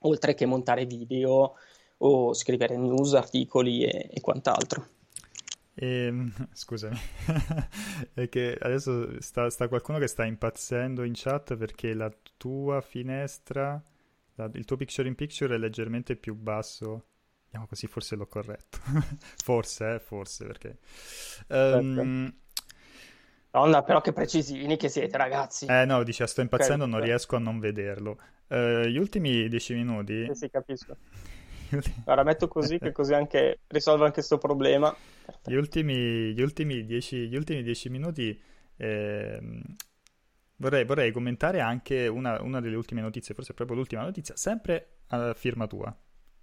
oltre che montare video o scrivere news, articoli e, e quant'altro. E, ehm, scusami, [laughs] è che adesso sta, sta qualcuno che sta impazzendo in chat perché la tua finestra il tuo picture in picture è leggermente più basso. Vediamo così forse l'ho corretto. [laughs] forse, eh, forse perché... Um, Donna, però che precisini che siete, ragazzi. Eh no, dice, sto impazzendo, okay, non riesco a non vederlo. Uh, gli ultimi dieci minuti... Sì, sì, capisco. Ora metto così, che così anche risolvo anche questo problema. Gli ultimi, gli ultimi, dieci, gli ultimi dieci minuti... Eh, Vorrei, vorrei commentare anche una, una, delle ultime notizie, forse proprio l'ultima notizia, sempre a firma tua.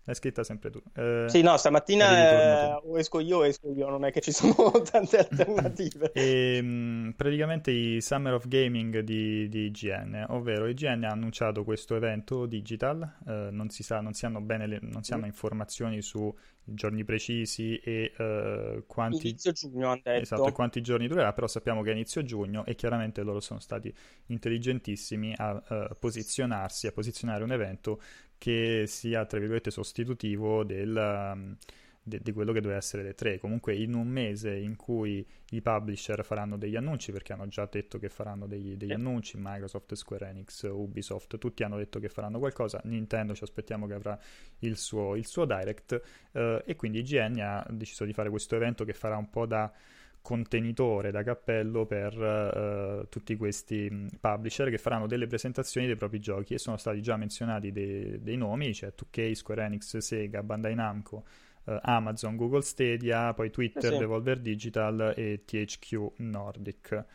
L'hai scritta sempre tu. Eh, sì, no, stamattina eh, o esco io o esco io, non è che ci sono [laughs] tante alternative. e, ehm, mh, praticamente i Summer of Gaming di, di, IGN, ovvero IGN ha annunciato questo evento digital, eh, non si sa, non si hanno bene, le, non si hanno mm. informazioni su giorni precisi e uh, quanti... Inizio giugno hanno detto. Esatto, quanti giorni durerà, però sappiamo che è inizio giugno e chiaramente loro sono stati intelligentissimi a uh, posizionarsi, a posizionare un evento che sia, tra virgolette, sostitutivo del, um, de- di quello che doveva essere le tre. Comunque in un mese in cui i publisher faranno degli annunci, perché hanno già detto che faranno degli, degli annunci, Microsoft, Square Enix, Ubisoft, tutti hanno detto che faranno qualcosa, Nintendo ci aspettiamo che avrà il suo, il suo direct eh, e quindi IGN ha deciso di fare questo evento che farà un po' da contenitore da cappello per uh, tutti questi mm, publisher che faranno delle presentazioni dei propri giochi e sono stati già menzionati dei, dei nomi, cioè 2K, Square Enix, Sega, Bandai Namco, uh, Amazon, Google Stadia, poi Twitter, sì. Devolver Digital e THQ Nordic.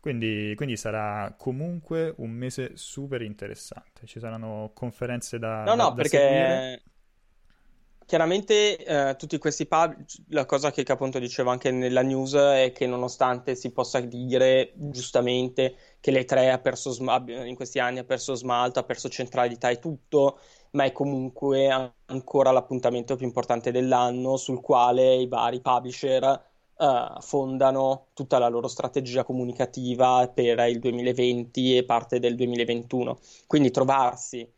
Quindi, quindi, sarà comunque un mese super interessante. Ci saranno conferenze da, no, da, no, da perché seguire chiaramente eh, tutti questi pub, la cosa che appunto dicevo anche nella news è che nonostante si possa dire giustamente che le tre ha perso in questi anni ha perso smalto, ha perso centralità e tutto, ma è comunque ancora l'appuntamento più importante dell'anno sul quale i vari publisher Uh, fondano tutta la loro strategia comunicativa per il 2020 e parte del 2021. Quindi trovarsi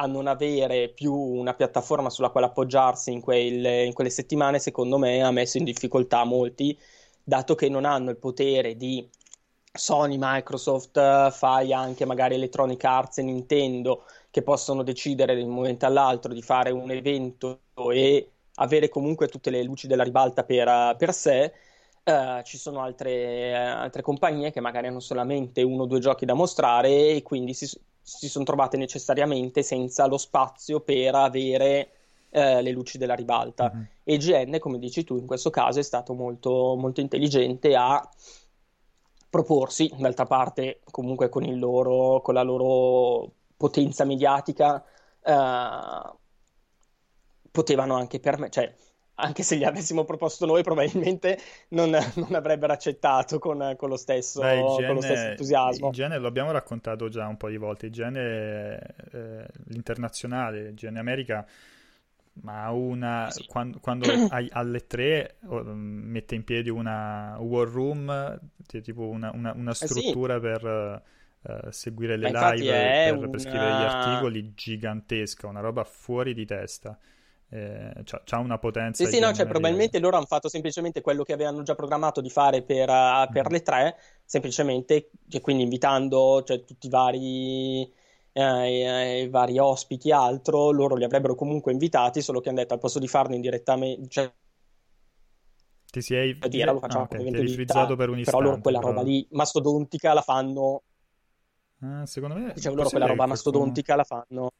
a non avere più una piattaforma sulla quale appoggiarsi in, quel, in, quelle settimane, secondo me ha messo in difficoltà molti, dato che non hanno il potere di Sony, Microsoft, fai anche magari Electronic Arts e Nintendo, che possono decidere da un momento all'altro di fare un evento e avere comunque tutte le luci della ribalta per, per sé. Uh, ci sono altre, altre, compagnie che magari hanno solamente uno o due giochi da mostrare e quindi si, si sono trovate necessariamente senza lo spazio per avere eh, le luci della ribalta. Mm-hmm. E GN, come dici tu, in questo caso è stato molto, molto intelligente a proporsi, d'altra parte comunque con, loro, con la loro potenza mediatica, eh, potevano anche permettere, cioè anche se gli avessimo proposto noi, probabilmente non, non avrebbero accettato con, con, lo stesso, Beh, IGN, con, lo stesso, entusiasmo. IGN lo abbiamo raccontato già un po' di volte. IGN, eh, l'internazionale, IGN America, ma una, sì. quando, [clears throat] quando hai, alle tre mette in piedi una war room, tipo una, una, una struttura eh sì. per uh, seguire le live, per, una... per, scrivere gli articoli gigantesca, una roba fuori di testa. Eh, c'ha, una potenza. Sì, sì, no, cioè, probabilmente loro hanno fatto semplicemente quello che avevano già programmato di fare per, uh, per mm. le tre, semplicemente, cioè, quindi invitando cioè, tutti i vari, eh, i vari ospiti e altro, loro li avrebbero comunque invitati, solo che hanno detto al posto di farlo indirettamente, cioè, ti sei dire, lo facciamo ah, okay. Ti eri per un istante, però loro quella però... roba lì mastodontica la fanno Ah, secondo me... Dicevo loro quella roba mastodontica la fanno.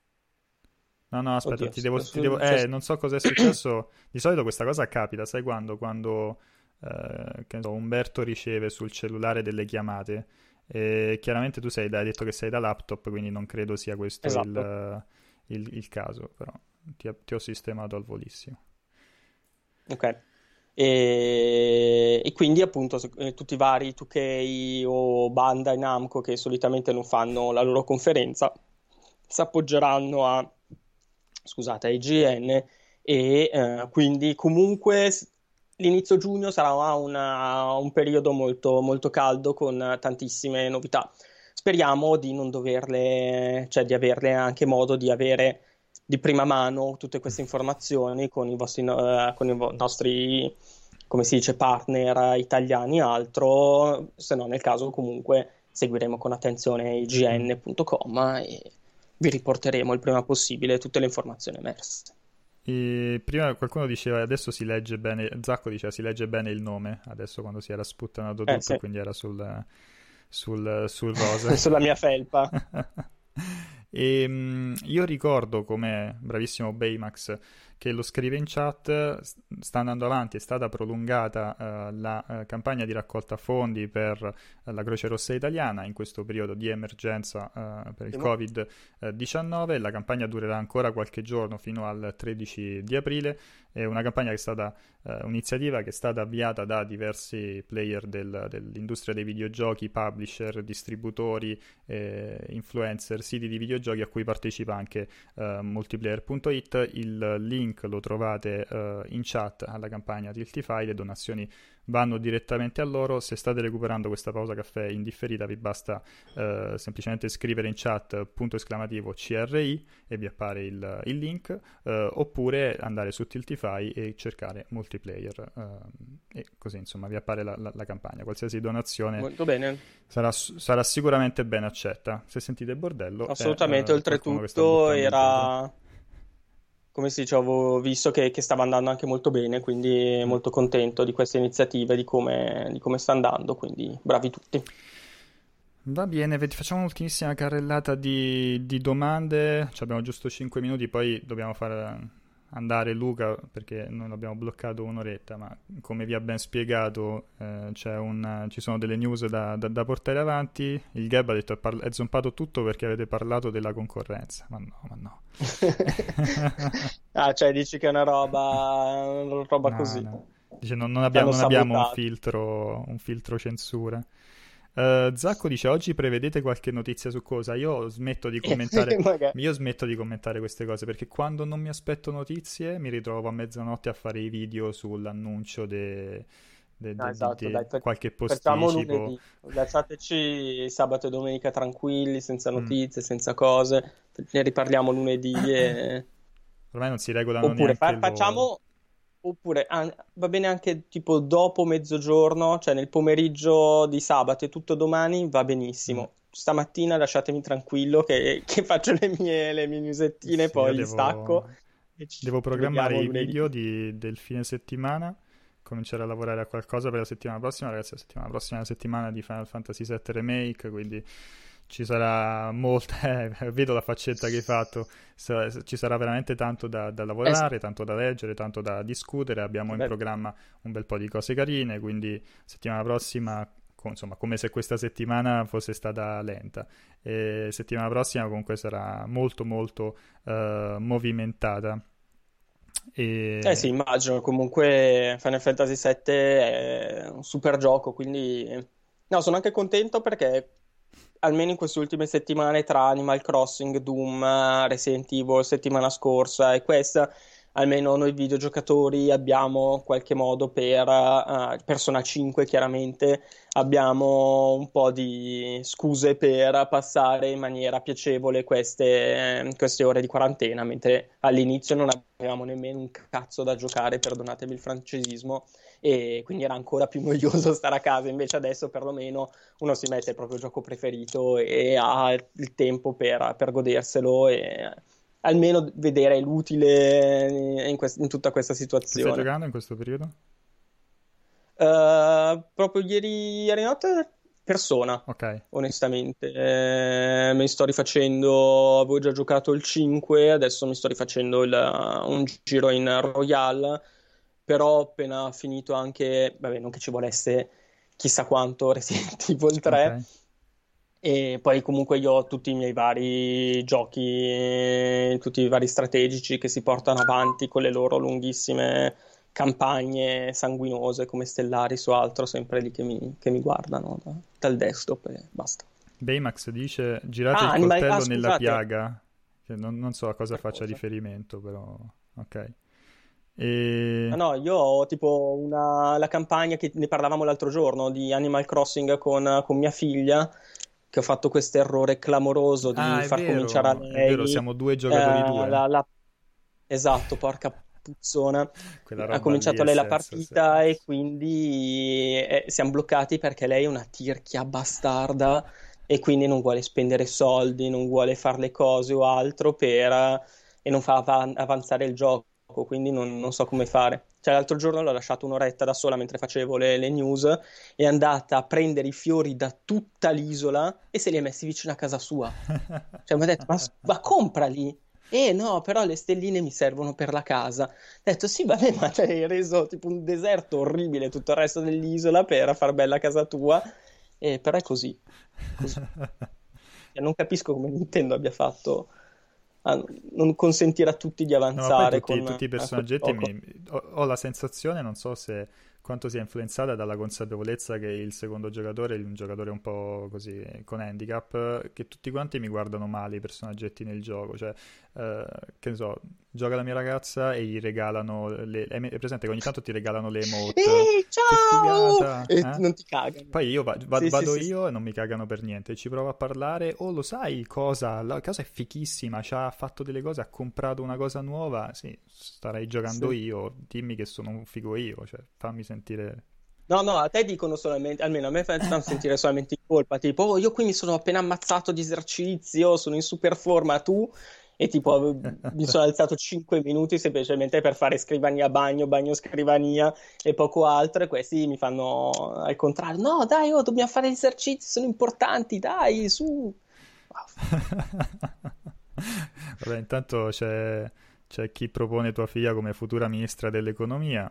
No, no, aspetta, Oddio, ti devo... Ti devo... Eh, non so cosa è successo. Di solito questa cosa capita, sai quando? Quando eh, so, Umberto riceve sul cellulare delle chiamate. E chiaramente tu sei, hai detto che sei da laptop, quindi non credo sia questo esatto. il, il, il, caso, però ti, ti ho sistemato al volissimo. Ok. E, e, quindi appunto eh, tutti i vari 2K o Bandai Namco che solitamente non fanno la loro conferenza si appoggeranno a scusate IGN e eh, quindi comunque l'inizio giugno sarà una, un periodo molto, molto caldo con tantissime novità. Speriamo di non doverle cioè di averle anche modo di avere di prima mano tutte queste informazioni con i, vostri, uh, con i nostri, come si dice, partner italiani e altro, se no nel caso comunque seguiremo con attenzione ign.com e vi riporteremo il prima possibile tutte le informazioni emerse. E prima qualcuno diceva adesso si legge bene, Zacco diceva si legge bene il nome, adesso quando si era sputtanato eh, tutto, sì. quindi era sul, sul, sul [laughs] rosa. Sulla mia felpa. [laughs] E um, io ricordo come bravissimo Baymax che lo scrive in chat, sta andando avanti, è stata prolungata uh, la uh, campagna di raccolta fondi per uh, la Croce Rossa Italiana in questo periodo di emergenza per il Covid-19. La campagna durerà ancora qualche giorno fino al 13 di aprile. È una campagna che è stata un'iniziativa che è stata avviata da diversi player del, dell'industria dei videogiochi, publisher, distributori, eh, influencer, siti di videogiochi a cui partecipa anche multiplayer.it. Il link link lo trovate uh, in chat alla campagna Tiltify, le donazioni vanno direttamente a loro. Se state recuperando questa pausa caffè indifferita, vi basta uh, semplicemente scrivere in chat punto esclamativo CRI e vi appare il, il link, uh, oppure andare su Tiltify e cercare multiplayer e così insomma vi appare la, la, la campagna. Qualsiasi donazione sarà, sarà, sicuramente ben accetta. Se sentite bordello, assolutamente. È, oltretutto era come si dice, avevo visto che, che, stava andando anche molto bene, quindi molto contento di queste iniziative, di come, di come sta andando, quindi bravi tutti. Va bene, facciamo un'ultimissima carrellata di, di domande, Ci abbiamo giusto 5 minuti, poi dobbiamo fare andare Luca perché noi l'abbiamo bloccato un'oretta, ma come vi ha ben spiegato eh, un, ci sono delle news da, da, da, portare avanti. Il Gab ha detto è, parla- è zompato tutto perché avete parlato della concorrenza, ma no, ma no. [laughs] ah, cioè dici che è una roba, una roba no, così. No. Dice non, non abbiamo, non abbiamo un, filtro, un filtro censura. Uh, Zacco dice oggi prevedete qualche notizia su cosa? Io smetto di [laughs] commentare io smetto di commentare queste cose perché quando non mi aspetto notizie mi ritrovo a mezzanotte a fare i video sull'annuncio de, de, no, esatto, di, dai, per, qualche posticipo lasciateci sabato e domenica tranquilli senza mm. notizie, mm. senza cose ne riparliamo lunedì e... [laughs] ormai non si regolano oppure fa- facciamo Oppure ah, va bene anche tipo dopo mezzogiorno, cioè nel pomeriggio di sabato e tutto domani va benissimo. Mm. Stamattina lasciatemi tranquillo che, che faccio le mie, le mie newsettine, sì, poi devo... stacco. Devo programmare i video di, del fine settimana, cominciare a lavorare a qualcosa per la settimana prossima. Ragazzi, la settimana prossima è la settimana di Final Fantasy VII Remake, quindi ci sarà molta, eh, [laughs] vedo la faccetta che hai fatto, ci sarà veramente tanto da, da lavorare, eh tanto da leggere, tanto da discutere, abbiamo in programma un bel po' di cose carine, quindi settimana prossima, insomma, come se questa settimana fosse stata lenta, e settimana prossima comunque sarà molto molto uh, movimentata. E... Eh sì, immagino, comunque Final Fantasy VII è un super gioco, quindi no, sono anche contento perché almeno in queste ultime settimane tra Animal Crossing, Doom, Resident Evil settimana scorsa e questa almeno noi videogiocatori abbiamo qualche modo per uh, Persona 5 chiaramente abbiamo un po' di scuse per passare in maniera piacevole queste, queste ore di quarantena mentre all'inizio non avevamo nemmeno un cazzo da giocare perdonatemi il francesismo e quindi era ancora più [laughs] noioso stare a casa. Invece adesso perlomeno uno si mette il proprio gioco preferito e ha il tempo per, per goderselo e almeno vedere l'utile in, quest- in tutta questa situazione. Che stai giocando in questo periodo? Uh, proprio ieri, ieri notte persona, okay. onestamente. Eh, mi sto rifacendo, avevo già giocato il 5, adesso mi sto rifacendo il, un giro in Royale, però ho appena finito anche, vabbè, non che ci volesse chissà quanto Resident Evil 3. Okay e poi comunque io ho tutti i miei vari giochi, tutti i vari strategici che si portano avanti con le loro lunghissime campagne sanguinose come Stellaris o altro, sempre lì che mi, che mi guardano da, dal desktop e basta. Baymax dice girate ah, il coltello ah, nella piaga, che non, non, so a cosa per faccia cosa? riferimento, però ok. E... Ah, no, io ho tipo una, la campagna che ne parlavamo l'altro giorno di Animal Crossing con, con mia figlia che ho fatto questo errore clamoroso di ah, far vero, cominciare a lei. È vero, siamo due giocatori eh, due. La, la... Esatto, porca puzzona. Ha cominciato lei la partita senso. e quindi eh, siamo bloccati perché lei è una tirchia bastarda e quindi non vuole spendere soldi, non vuole fare le cose o altro per... e non fa av- avanzare il gioco, quindi non, non so come fare. Cioè, l'altro giorno l'ho lasciato un'oretta da sola mentre facevo le, le, news. È andata a prendere i fiori da tutta l'isola e se li ha messi vicino a casa sua. [laughs] Cioè, mi ha detto: Ma, ma comprali! Eh no, però le stelline mi servono per la casa. Ho detto sì, vabbè, ma ti hai reso tipo un deserto orribile tutto il resto dell'isola per far bella casa tua. Eh, però è così. così. [laughs] Cioè, non capisco come Nintendo abbia fatto a non consentire a tutti di avanzare. No, tutti, con, tutti, i personaggetti mi, ho, ho, la sensazione, non so se quanto sia influenzata dalla consapevolezza che il secondo giocatore è un giocatore un po' così con handicap, che tutti quanti mi guardano male i personaggetti nel gioco, cioè eh, che ne so, gioca la mia ragazza e gli regalano le, è presente che ogni tanto ti regalano le emote. Ehi, ciao! e eh? non ti cagano. Poi io va, va, sì, vado sì, io sì. e non mi cagano per niente ci provo a parlare. Oh lo sai cosa? La cosa è fichissima ci ha fatto delle cose ha comprato una cosa nuova? Sì starei giocando io dimmi che sono un figo io cioè fammi sentire. No, no, a te dicono solamente, almeno a me fanno sentire solamente in colpa, tipo, oh, io qui mi sono appena ammazzato di esercizio, sono in super forma, tu e tipo [laughs] mi sono alzato 5 minuti semplicemente per fare scrivania bagno, bagno scrivania e poco altro e questi mi fanno al contrario, no dai, oh, dobbiamo fare gli esercizi, sono importanti, dai, su. [laughs] Vabbè, intanto c'è, c'è chi propone tua figlia come futura ministra dell'economia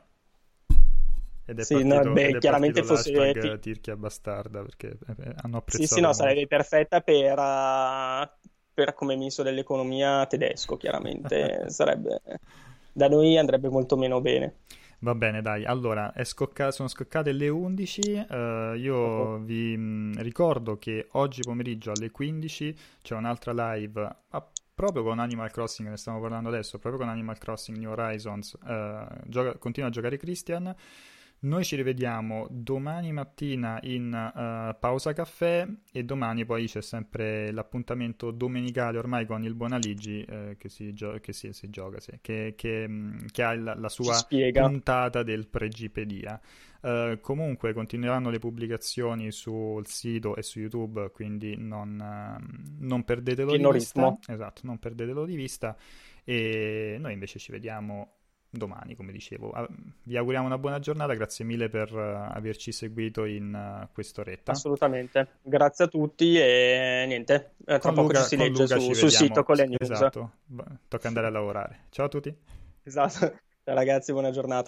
ed è sì, partito, no, beh, chiaramente fosse ti... Tirchia bastarda perché eh, hanno apprezzato. Sì, sì, no, sarebbe perfetta per, uh, per come ministro dell'economia tedesco, chiaramente [laughs] sarebbe da noi andrebbe molto meno bene. Va bene, dai. Allora, scocca- sono scoccate le 11. Uh, eh, io uh-huh. vi mh, ricordo che oggi pomeriggio alle 15 c'è un'altra live ah, proprio con Animal Crossing, ne stiamo parlando adesso, proprio con Animal Crossing New Horizons. Uh, gioca- continua a giocare Christian. Noi ci rivediamo domani mattina in uh, pausa caffè e domani poi c'è sempre l'appuntamento domenicale ormai con il Buonaligi eh, che, si, gio- che si, si gioca, sì, che, che, mm, che, ha la, la sua puntata del Pregipedia. Uh, comunque continueranno le pubblicazioni sul sito e su YouTube, quindi non, uh, non perdetelo Pieno di vista. Esatto, non perdetelo di vista. E noi invece ci vediamo domani, come dicevo. Ah, vi auguriamo una buona giornata, grazie mille per uh, averci seguito in uh, quest'oretta. Assolutamente, grazie a tutti e niente, eh, tra poco Luca, ci si legge su, ci sul sito con le news. Esatto, tocca andare a lavorare. Ciao a tutti. Esatto, ciao ragazzi, buona giornata.